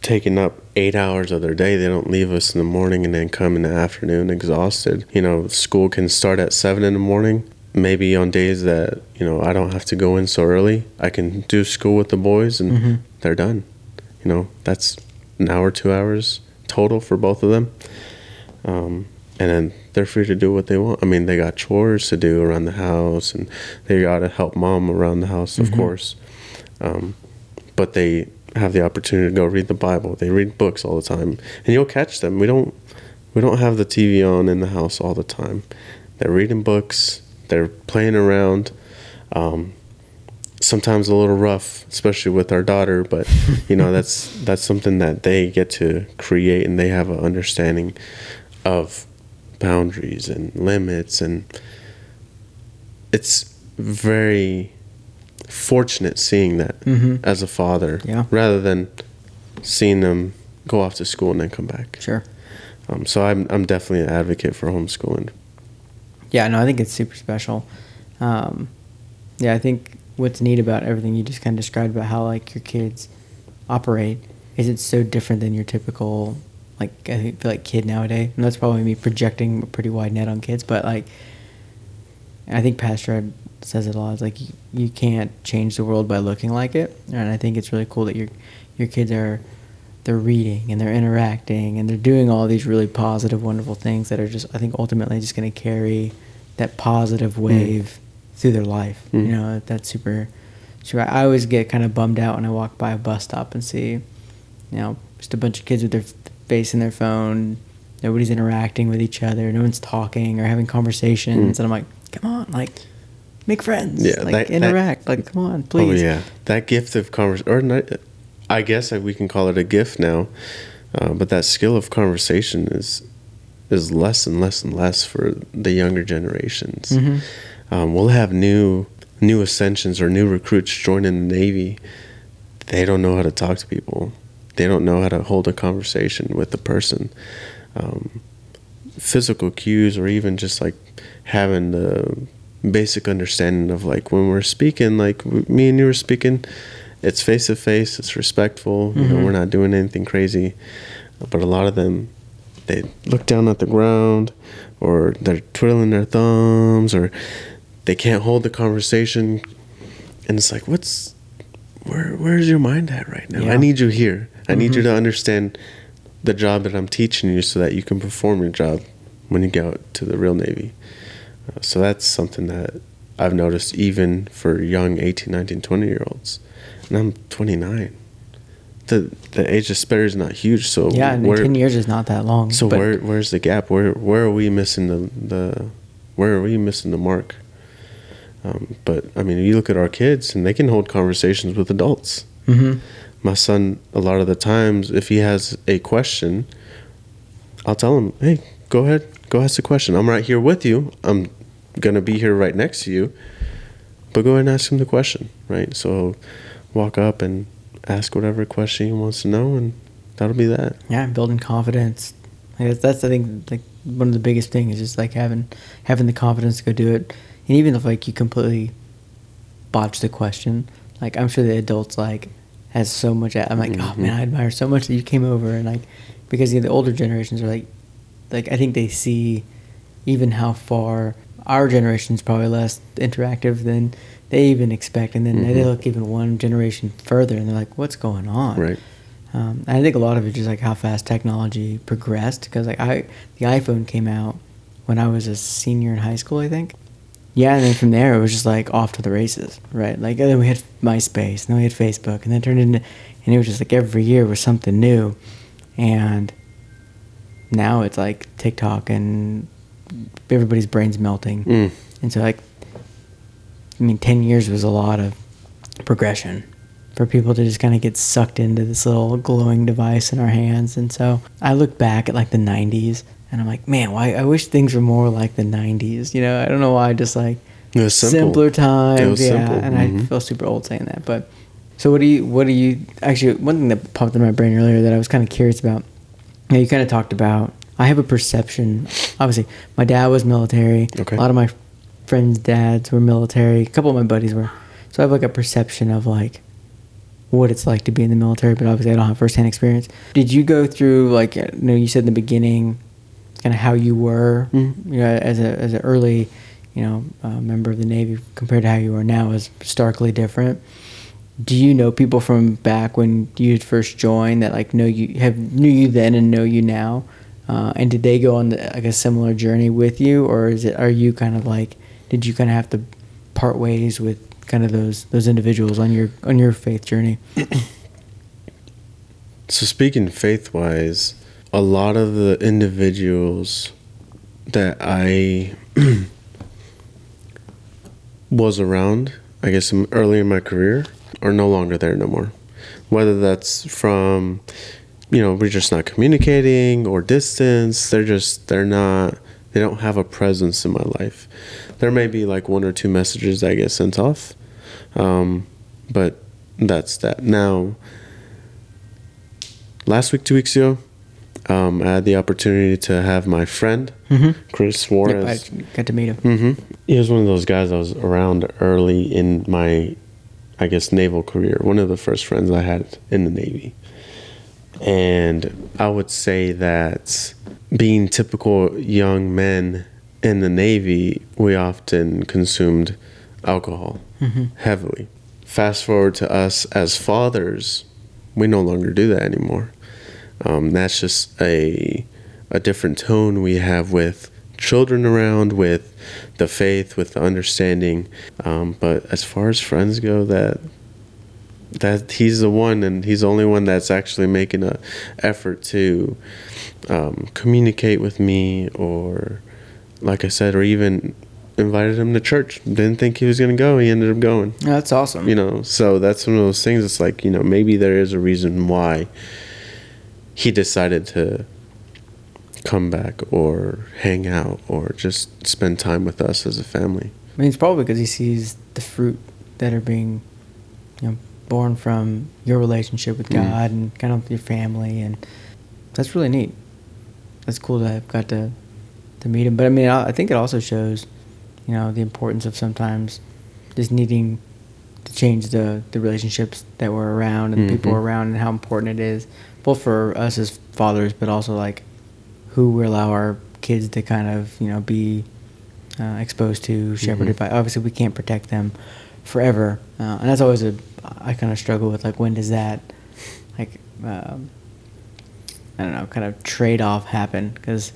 taking up eight hours of their day. They don't leave us in the morning and then come in the afternoon exhausted. You know, school can start at seven in the morning. Maybe on days that you know I don't have to go in so early, I can do school with the boys and Mhm. they're done. You know, that's an hour, two hours total for both of them. Um, and then they're free to do what they want. I mean, they got chores to do around the house, and they got to help mom around the house, of Mhm. course. Um, but they have the opportunity to go read the Bible. They read books all the time, and you'll catch them. We don't we don't have the TV on in the house all the time. They're reading books. They're playing around. Um, sometimes a little rough, especially with our daughter, but you know that's that's something that they get to create, and they have an understanding of boundaries and limits, and it's very fortunate seeing that Mhm. as a father, Yeah. rather than seeing them go off to school and then come back. Sure. Um, so I'm I'm definitely an advocate for homeschooling. Yeah, no, I think it's super special. Um, yeah, I think what's neat about everything you just kind of described about how like your kids operate is it's so different than your typical like I feel like kid nowadays. And that's probably me projecting a pretty wide net on kids, but like I think Pastor says it a lot. It's like you, you can't change the world by looking like it, and I think it's really cool that your your kids are they're reading and they're interacting and they're doing all these really positive, wonderful things that are just I think ultimately just going to carry that positive wave through their life. Mm. You know, that's super. super I always get kind of bummed out when I walk by a bus stop and see, you know, just a bunch of kids with their face in their phone. Nobody's interacting with each other. No one's talking or having conversations. Mm. And I'm like, come on, like, make friends. Yeah, like that- that- interact. like, come on, please. Oh yeah, that gift of conversation, or not, I guess we can call it a gift now, uh, but that skill of conversation is is less and less and less for the younger generations. Mhm. Um, we'll have new new ascensions or new recruits joining the Navy. They don't know how to talk to people. They don't know how to hold a conversation with the person. Um, physical cues or even just like having the basic understanding of like when we're speaking like me and you were speaking it's face to face it's respectful you know Mhm. we're not doing anything crazy but a lot of them they look down at the ground or they're twiddling their thumbs or they can't hold the conversation and it's like what's where where's your mind at right now Yeah. i need you here i need you Mhm. to understand the job that i'm teaching you so that you can perform your job when you go out to the real navy uh, so that's something that i've noticed even for young 18 19 20 year olds and i'm 29 the the age disparity is not huge so Yeah, and 10 years is not that long. so where where's the gap? Where where are we missing the the where are we missing the mark? Um, but I mean, you look at our kids and they can hold conversations with adults. Mhm. My son, a lot of the times, if he has a question, I'll tell him, "Hey, go ahead, go ask the question. I'm right here with you. I'm gonna be here right next to you, but go ahead and ask him the question, right?" So, walk up and ask whatever question he wants to know, and that'll be that. yeah building confidence like that's, that's i think like one of the biggest things is just like having having the confidence to go do it and even if like you completely botch the question like i'm sure the adults like has so much i'm like oh Mhm. man i admire so much that you came over and like because you know, the older generations are like like i think they see even how far our generation's probably less interactive than they even expect and then they Mhm. look even one generation further and they're like what's going on Right. um, I think a lot of it is just like how fast technology progressed. Because like I, the iPhone came out when I was a senior in high school, I think. Yeah, and then from there it was just like off to the races, right? Like and then we had MySpace, and then we had Facebook, and then it turned into, and it was just like every year was something new. and now it's like TikTok and everybody's brains melting. Mm. And so like I mean 10 years was a lot of progression for people to just kind of get sucked into this little glowing device in our hands. And so I look back at like the 90s and I'm like, man, why I wish things were more like the 90s. You know, I don't know why just like It was simple. simpler times. Yeah, simple. and Mhm. I feel super old saying that. But so what do you what do you actually one thing that popped in my brain earlier that I was kind of curious about. You, know, you kind of talked about I have a perception. Obviously, my dad was military. Okay. A lot of my friends' dads were military. A couple of my buddies were. So I have like a perception of like what it's like to be in the military, but obviously I don't have firsthand experience. Did you go through like you know you said in the beginning, kind of how you were, Mhm. you know, as a as an early, you know, uh, member of the Navy compared to how you are now is starkly different. Do you know people from back when you had first joined that like know you have knew you then and know you now? Uh, and did they go on the, like a similar journey with you, or is it are you kind of like did you kind of have to part ways with kind of those those individuals on your on your faith journey? So speaking faith wise, a lot of the individuals that I was around, I guess early in my career, are no longer there no more. Whether that's from, you know, we're just not communicating or distance, they're just, they're not, they don't have a presence in my life. There may be like one or two messages that get sent off, um, but that's that. Now, last week, two weeks ago, um, I had the opportunity to have my friend Mm-hmm. Chris Yep, Suarez. I got to meet him. hmm He was one of those guys I was around early in my, I guess, naval career. One of the first friends I had in the Navy. And I would say that being typical young men in the Navy, we often consumed alcohol Mm-hmm. heavily. Fast forward to us as fathers, we no longer do that anymore. Um, that's just a a different tone we have with children around, with the faith, with the understanding. Um, but as far as friends go, that that he's the one, and he's the only one that's actually making a effort to um, communicate with me, or like I said, or even invited him to church. Didn't think he was gonna go. He ended up going that's awesome. you know so that's one of those things it's like you know maybe there is a reason why he decided to come back or hang out or just spend time with us as a family I mean, it's probably because he sees the fruit that are being, you know, born from your relationship with Mm. God and kind of your family, and that's really neat. That's cool to have got to to meet him. But I mean, I, I think it also shows, you know, the importance of sometimes just needing to change the the relationships that we're around and the people around, and how important it is, both for us as fathers, but also like who we allow our kids to kind of you know be uh, exposed to, shepherded Mhm. by. Obviously, we can't protect them forever, uh, and that's always a. I kind of struggle with like when does that, like, um, I don't know, kind of trade off happen because.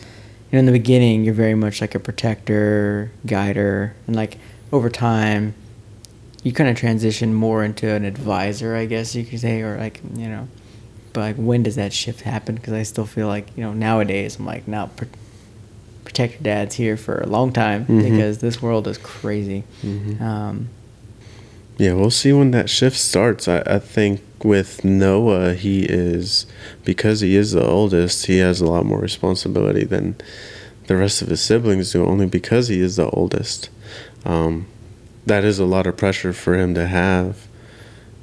Know, in the beginning, you're very much like a protector, guider, and like over time, you kind of transition more into an advisor, I guess you could say, or like you know, but like when does that shift happen? Because I still feel like you know nowadays I'm like now pr- protector dad's here for a long time Mhm. because this world is crazy. Mhm. Um, yeah we'll see when that shift starts. I, I think with noah he is because he is the oldest he has a lot more responsibility than the rest of his siblings do only because he is the oldest. Um, that is a lot of pressure for him to have.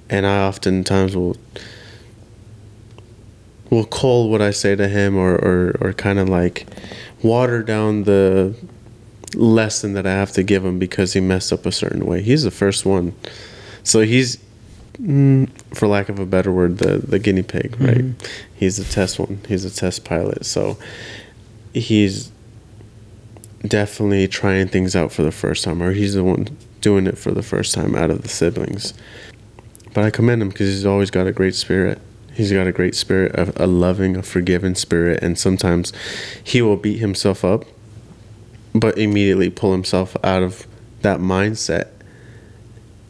And i oftentimes will will call what i say to him or, or, or kind of like water down the lesson that i have to give him because he messed up a certain way he's the first one so he's mm, for lack of a better word the, the guinea pig right Mhm. he's the test one he's a test pilot so he's definitely trying things out for the first time, or he's the one doing it for the first time out of the siblings. But I commend him because he's always got a great spirit. He's got a great spirit, of a loving, a forgiving spirit, and sometimes he will beat himself up, but immediately pull himself out of that mindset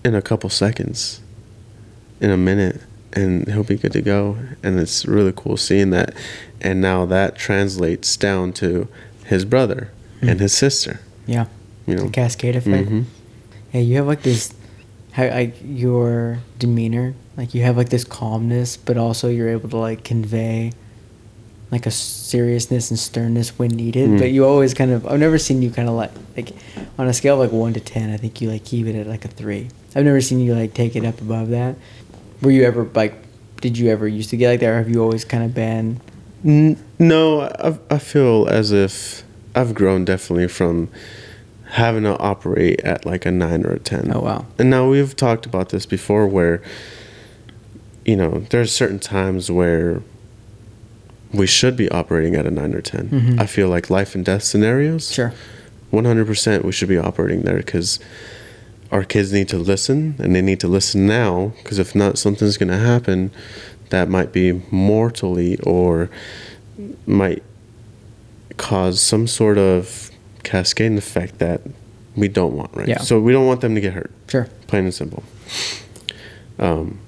in a couple seconds, in a minute, and he'll be good to go. And it's really cool seeing that. And now that translates down to his brother Mm. and his sister. Yeah. You know, The cascade effect. Mhm. Yeah, you have like this, how like your demeanor, like you have like this calmness, but also you're able to like convey like a seriousness and sternness when needed. Mm. But you always kind of, I've never seen you kind of like, like on a scale of like one to 10, I think you like keep it at like a three. I've never seen you like take it up above that. Were you ever like, did you ever used to get like that or have you always kind of been, No, I, I feel as if I've grown definitely from having to operate at like a nine or a 10. oh wow. And now we've talked about this before where, you know, there's certain times where we should be operating at a nine or 10. Mhm. I feel like life and death scenarios, Sure. 100% we should be operating there because our kids need to listen and they need to listen now because if not, something's going to happen that might be mortally or might cause some sort of cascading effect that we don't want, right? Yeah. So we don't want them to get hurt, Sure. plain and simple. Um,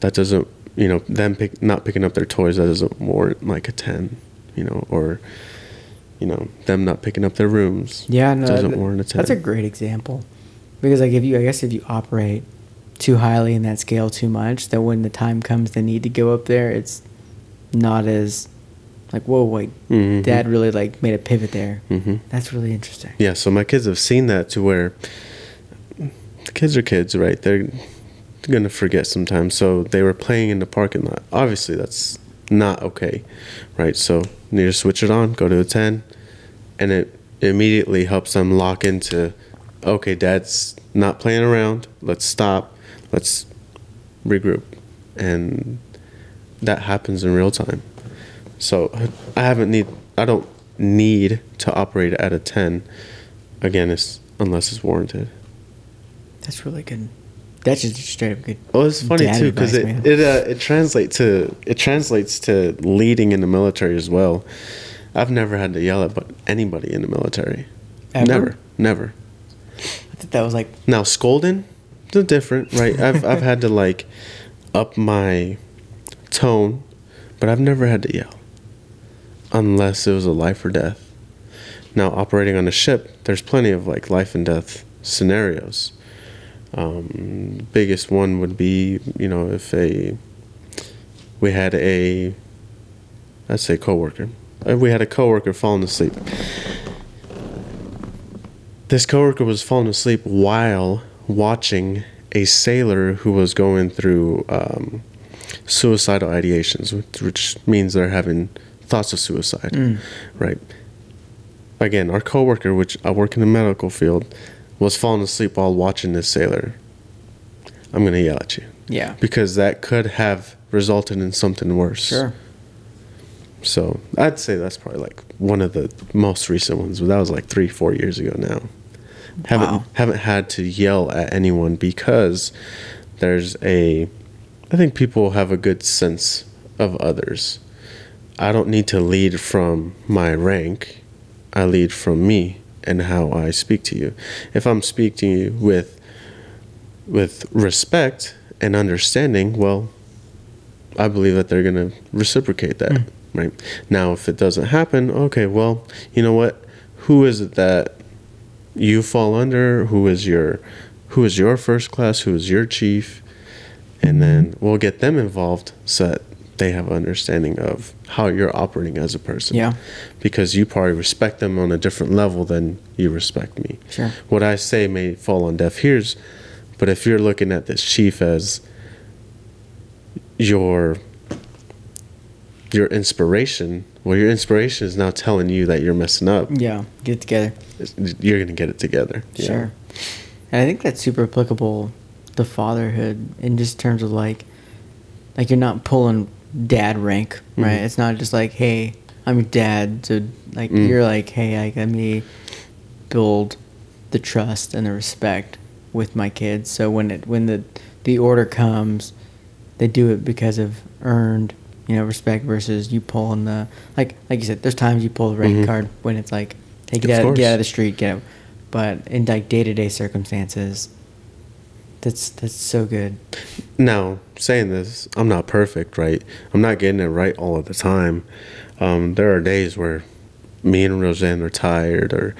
that doesn't, you know, them pick, not picking up their toys, that doesn't warrant like a 10, you know, or, you know, them not picking up their rooms. Yeah, no, doesn't that- warrant a 10. That's a great example, because like if you, I guess if you operate too highly in that scale too much, that when the time comes the need to go up there, it's not as like whoa wait, Mhm. dad really like made a pivot there. hmm That's really interesting. Yeah, so my kids have seen that to where the kids are kids, right? They're to forget sometimes. So they were playing in the parking lot. Obviously, that's not okay, right? So you need to switch it on, go to a 10, and it immediately helps them lock into okay, dad's not playing around. Let's stop. Let's regroup. And that happens in real time. So I haven't need I don't need to operate at a 10 again it's unless it's warranted. That's really good. That's just straight up good. Oh, it's funny too because it man. it uh, it translates to it translates to leading in the military as well. I've never had to yell at but anybody in the military. Ever? Never, never. I think that was like Now scolding, it's different, right? I've I've had to like up my tone, but I've never had to yell unless it was a life or death. Now operating on a ship, there's plenty of like life and death scenarios. Um, biggest one would be, you know, if a we had a let's say coworker. If we had a coworker falling asleep. This coworker was falling asleep while watching a sailor who was going through um, suicidal ideations, which, which means they're having thoughts of suicide, Mm. right? Again, our coworker, which I work in the medical field, was falling asleep while watching this sailor. I'm gonna yell at you yeah. because that could have resulted in something worse. Sure. So I'd say that's probably like one of the most recent ones, but that was like three, four years ago now. Wow. Haven't haven't had to yell at anyone because there's a I think people have a good sense of others. I don't need to lead from my rank. I lead from me and how I speak to you. If I'm speaking to you with with respect and understanding, well, I believe that they're going to reciprocate that, Mm. right? Now, if it doesn't happen, okay, well, you know what? Who is it that you fall under? Who is your who is your first class? Who is your chief? And then we'll get them involved so that they have understanding of how you're operating as a person. Yeah. Because you probably respect them on a different level than you respect me. Sure. What I say may fall on deaf ears, but if you're looking at this chief as your your inspiration, well, your inspiration is now telling you that you're messing up. Yeah. Get it together. You're gonna get it together. Yeah. Sure. And I think that's super applicable to fatherhood in just terms of like, like you're not pulling dad rank, right? Mhm. It's not just like, hey, I'm your dad. So like Mm. you're like, hey, like let me build the trust and the respect with my kids. So when it when the the order comes, they do it because of earned, you know, respect versus you pulling the like like you said. There's times you pull the rank Mhm. card when it's like, hey, get Of out, course. get out of the street, get out. But in like day to day circumstances, That's that's so good. Now, saying this, I'm not perfect, right? I'm not getting it right all of the time. Um, there are days where me and Roseanne are tired or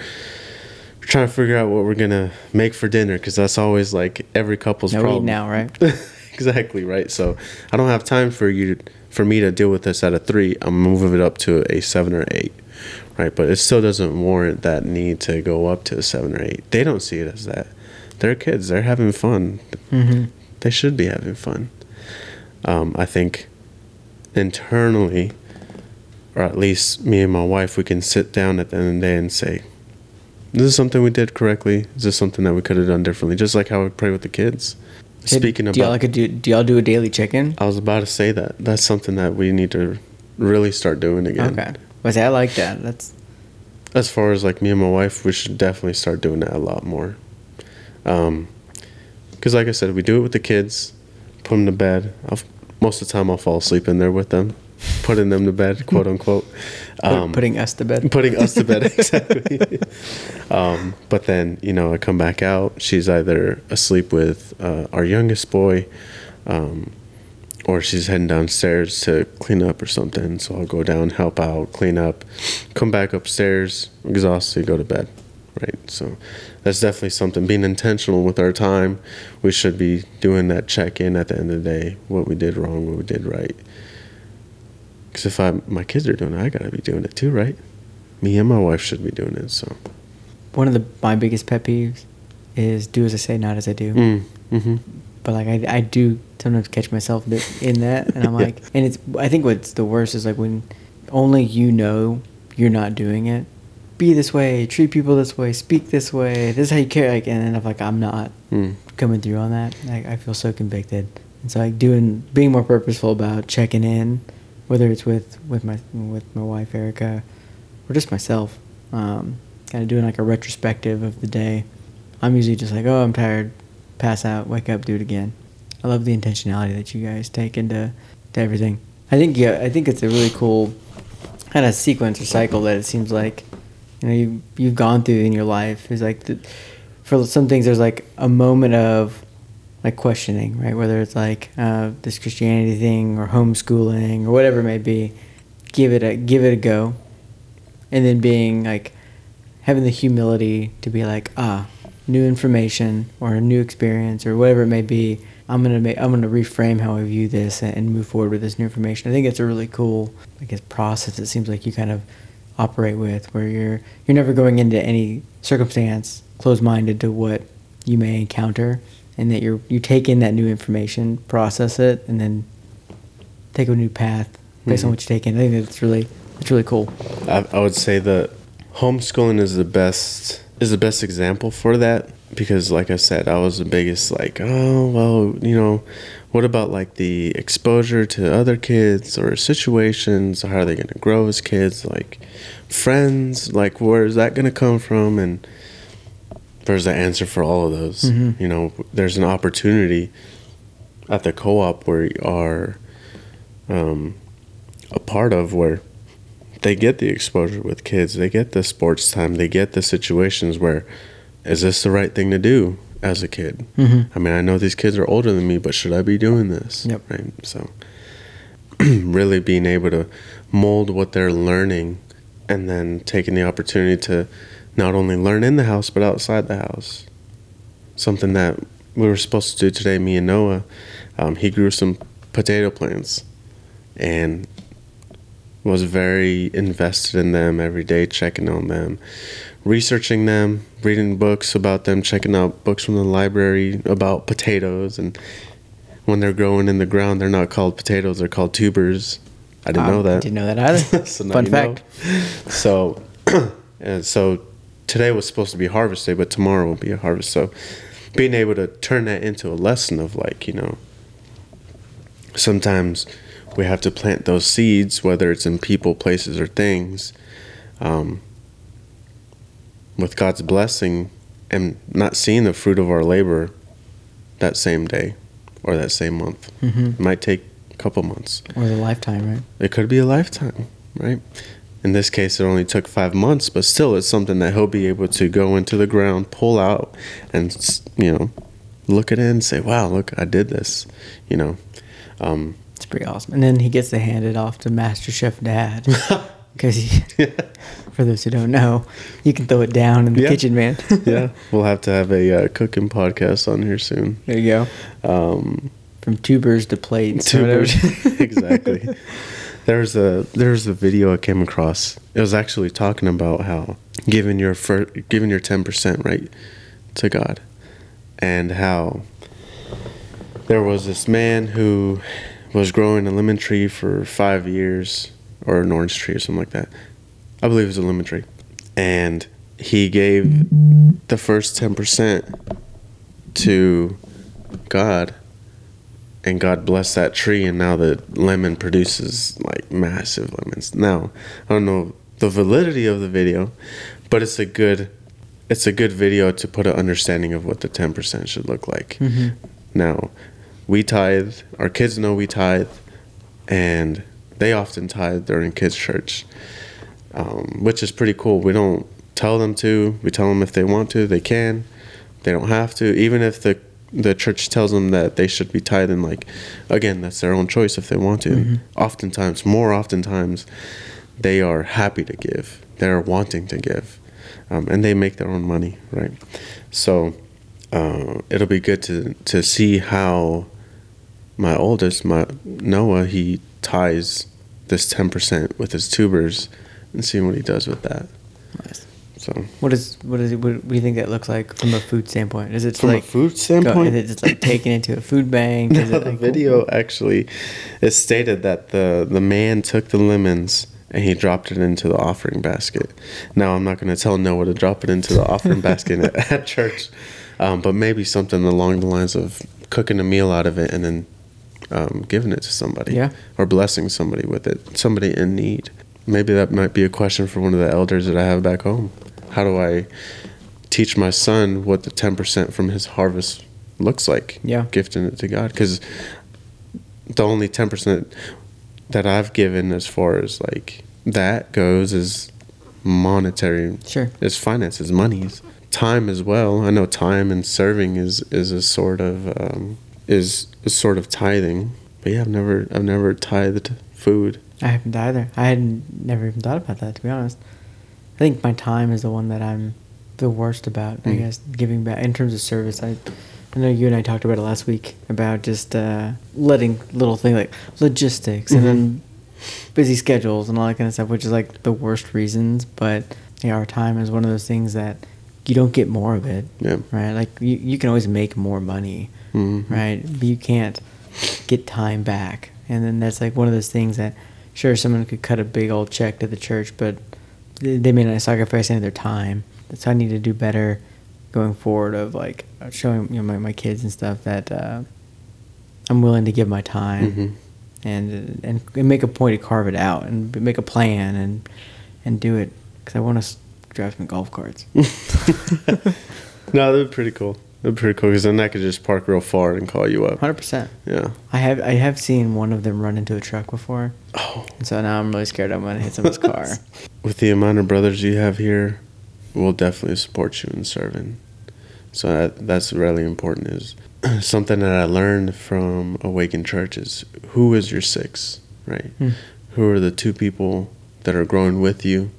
trying to figure out what we're gonna make for dinner because that's always like every couple's No problem now, right? exactly right. So I don't have time for you to, for me to deal with this at a three. I'm moving it up to a seven or eight, right? But it still doesn't warrant that need to go up to a seven or eight. They don't see it as that. They're kids. They're having fun. Mm-hmm. They should be having fun. Um, I think internally, or at least me and my wife, we can sit down at the end of the day and say, "This is something we did correctly. Is this something that we could have done differently?" Just like how we pray with the kids. Speaking do about y'all like a, do, do y'all do a daily check-in? I was about to say that. That's something that we need to really start doing again. Okay. Was I like that? That's As far as like me and my wife, we should definitely start doing that a lot more. Um, because like I said, we do it with the kids, put them to bed. I'll, most of the time, I'll fall asleep in there with them, putting them to bed, quote unquote. put- putting us to bed. putting us to bed exactly. um, but then you know I come back out. She's either asleep with uh, our youngest boy, um, or she's heading downstairs to clean up or something. So I'll go down, help out, clean up, come back upstairs, exhausted, go to bed. Right. So that's definitely something. Being intentional with our time, we should be doing that check in at the end of the day. What we did wrong, what we did right. Because if I my kids are doing it, I gotta be doing it too, right? Me and my wife should be doing it. So. One of the my biggest pet peeves is do as I say, not as I do. Mm, mm-hmm. But like I, I do sometimes catch myself in that, and I'm Yeah. like, and it's I think what's the worst is like when only you know you're not doing it. Be this way, treat people this way, speak this way. This is how you care. Like, and then I'm like, I'm not Mm. coming through on that. Like, I feel so convicted. And so like doing, being more purposeful about checking in, whether it's with with my with my wife Erica, or just myself. Um, kind of doing like a retrospective of the day. I'm usually just like, oh, I'm tired, pass out, wake up, do it again. I love the intentionality that you guys take into to everything. I think yeah, I think it's a really cool kind of sequence or cycle that it seems like you know you you've gone through in your life is like the, for some things there's like a moment of like questioning right? Whether it's like uh, this Christianity thing or homeschooling or whatever it may be give it a give it a go. And then being like having the humility to be like ah new information or a new experience or whatever it may be i'm gonna make i'm gonna reframe how i view this and, and move forward with this new information. I think it's a really cool i guess process. It seems like you kind of operate with where you're you're never going into any circumstance closed-minded to what you may encounter and that you're you take in that new information process it and then take a new path based on Mhm. what you take in i think that's really it's really cool I, I would say that homeschooling is the best is the best example for that because like I said I was the biggest like oh well you know what about like the exposure to other kids or situations? How are they going to grow as kids? Like friends? Like where is that going to come from? And there's the answer for all of those. Mhm. you know there's an opportunity at the co-op where you are um, a part of where they get the exposure with kids. They get the sports time. They get the situations where is this the right thing to do as a kid. Mm-hmm. i mean i know these kids are older than me but should i be doing this? Yep. right? So really being able to mold what they're learning and then taking the opportunity to not only learn in the house but outside the house. Something that we were supposed to do today me and noah um, he grew some potato plants and was very invested in them every day, checking on them, researching them, reading books about them, checking out books from the library about potatoes. And when they're growing in the ground, they're not called potatoes; they're called tubers. I didn't know that. Didn't know that either. So Fun you know. fact. So, and so today was supposed to be harvest day, but tomorrow will be a harvest. So, being able to turn that into a lesson of like, you know, sometimes we have to plant those seeds, whether it's in people, places, or things, um, with God's blessing and not seeing the fruit of our labor that same day or that same month. hmm It might take a couple months. Or the lifetime, right? It could be a lifetime, right? In this case, it only took five months, but still, it's something that he'll be able to go into the ground, pull out, and you know, look at it and say, "Wow, look, I did this," you know. Um, It's pretty awesome. And then he gets to hand it off to Master Chef Dad. Because for those who don't know, you can throw it down in the Yeah. kitchen, man. yeah, we'll have to have a uh, cooking podcast on here soon. There you go. Um, From tubers to plates. Tubers. exactly. There's a there's a video I came across. It was actually talking about how giving your fir- giving your ten percent right to God, and how there was this man who was growing a lemon tree for five years or an orange tree or something like that. I believe it was a lemon tree, and he gave the first ten percent to God and God blessed that tree, and now the lemon produces like massive lemons. Now, I don't know the validity of the video, but it's a good, it's a good video to put an understanding of what the ten percent should look like. Mhm. Now, we tithe. Our kids know we tithe, and they often tithe during kids' church, um, which is pretty cool. We don't tell them to. We tell them if they want to, they can. They don't have to. Even if the the church tells them that they should be tithing, like again, that's their own choice if they want to. Mhm. Oftentimes, more oftentimes, they are happy to give. They're wanting to give, um, and they make their own money, right? So uh, it'll be good to to see how my oldest, my Noah, he ties this ten percent with his tubers, and seeing what he does with that. Nice. So What is what is it? What, what do you think that looks like from a food standpoint? Is it from like a food go- standpoint, is it just like taken into a food bank? No, it the like, video actually it stated that the the man took the lemons and he dropped it into the offering basket. Now I'm not going to tell Noah to drop it into the offering basket at, at church, um, but maybe something along the lines of cooking a meal out of it and then um, giving it to somebody, Yeah. or blessing somebody with it, somebody in need. Maybe that might be a question for one of the elders that I have back home. How do I teach my son what the ten percent from his harvest looks like? Yeah. gifting it to God because the only 10% that I've given as far as like that goes is monetary Sure. is finances monies time as well I know time and serving is is a sort of um, is a sort of tithing but yeah I've never I've never tithed food I haven't either. I had never even thought about that to be honest. I think my time is the one that I'm the worst about. I Mm. guess giving back in terms of service. I I know you and I talked about it last week about just uh, letting little things like logistics and then busy schedules and all that kind of stuff, which is like the worst reasons. But yeah, our time is one of those things that you don't get more of it. Yeah. Right. Like you, you can always make more money. Mhm. Right. But you can't get time back. And then that's like one of those things that, sure, someone could cut a big old check to the church, but they, may not sacrifice any of their time. So I need to do better going forward of like showing you know my, my kids and stuff that uh, I'm willing to give my time Mhm. and, and and make a point to carve it out and make a plan and and do it because I want to drive some golf carts. no be pretty cool that'd be pretty cool because then I could just park real far and call you up Hundred percent. yeah I have I have seen one of them run into a truck before, oh and so now I'm really scared I'm gonna hit someone's car. with the amount of brothers you have here, we'll definitely support you in serving. So that, that's really important. Is something that I learned from Awaken Church is who is your six, right? Hmm. Who are the two people that are growing with you?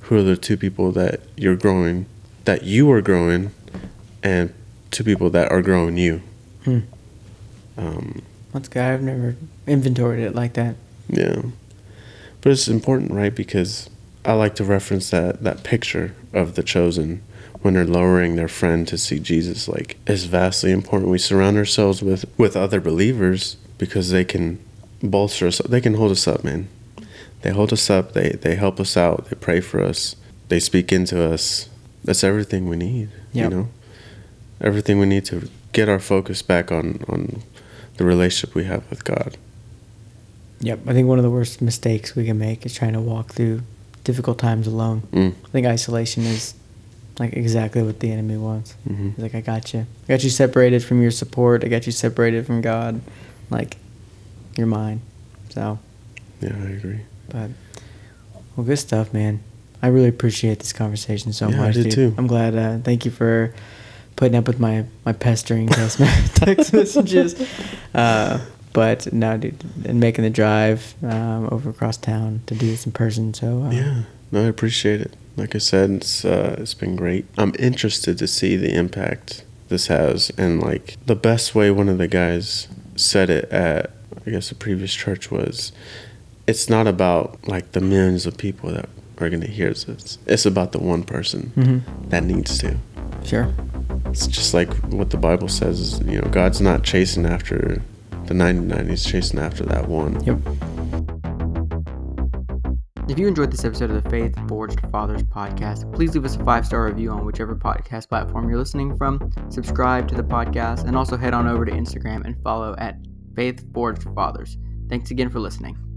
Who are the two people that you're growing, that you are growing, and two people that are growing you? Hmm. Um, That's good. I've never inventoried it like that. Yeah. But it's important, right? Because I like to reference that, that picture of the chosen when they're lowering their friend to see Jesus. Like, it's vastly important. We surround ourselves with, with other believers because they can bolster us. They can hold us up, man. They hold us up. They, they help us out. They pray for us. They speak into us. That's everything we need, Yep. you know? Everything we need to get our focus back on, on the relationship we have with God. Yep. I think one of the worst mistakes we can make is trying to walk through difficult times alone. Mm. I think isolation is like exactly what the enemy wants. Mhm. He's like, I got you. I got you separated from your support. I got you separated from God. Like, you're mine. So, Yeah, I agree. but well, good stuff, man. I really appreciate this conversation so Yeah, I much, did dude. too. I'm glad. Uh, thank you for putting up with my my pestering text, text messages. Uh, but no, dude, and making the drive um, over across town to do this in person. So uh, Yeah, no, I appreciate it. Like I said, it's uh, it's been great. I'm interested to see the impact this has, and like the best way one of the guys said it at I guess the previous church was, it's not about like the millions of people that are gonna hear this. It's about the one person Mhm. that needs to. Sure. It's just like what the Bible says. Is, you know, God's not chasing after the 99; He's chasing after that one. Yep. If you enjoyed this episode of the Faith Forged Fathers podcast, please leave us a five star review on whichever podcast platform you're listening from. Subscribe to the podcast and also head on over to Instagram and follow at Faith Forged Fathers. Thanks again for listening.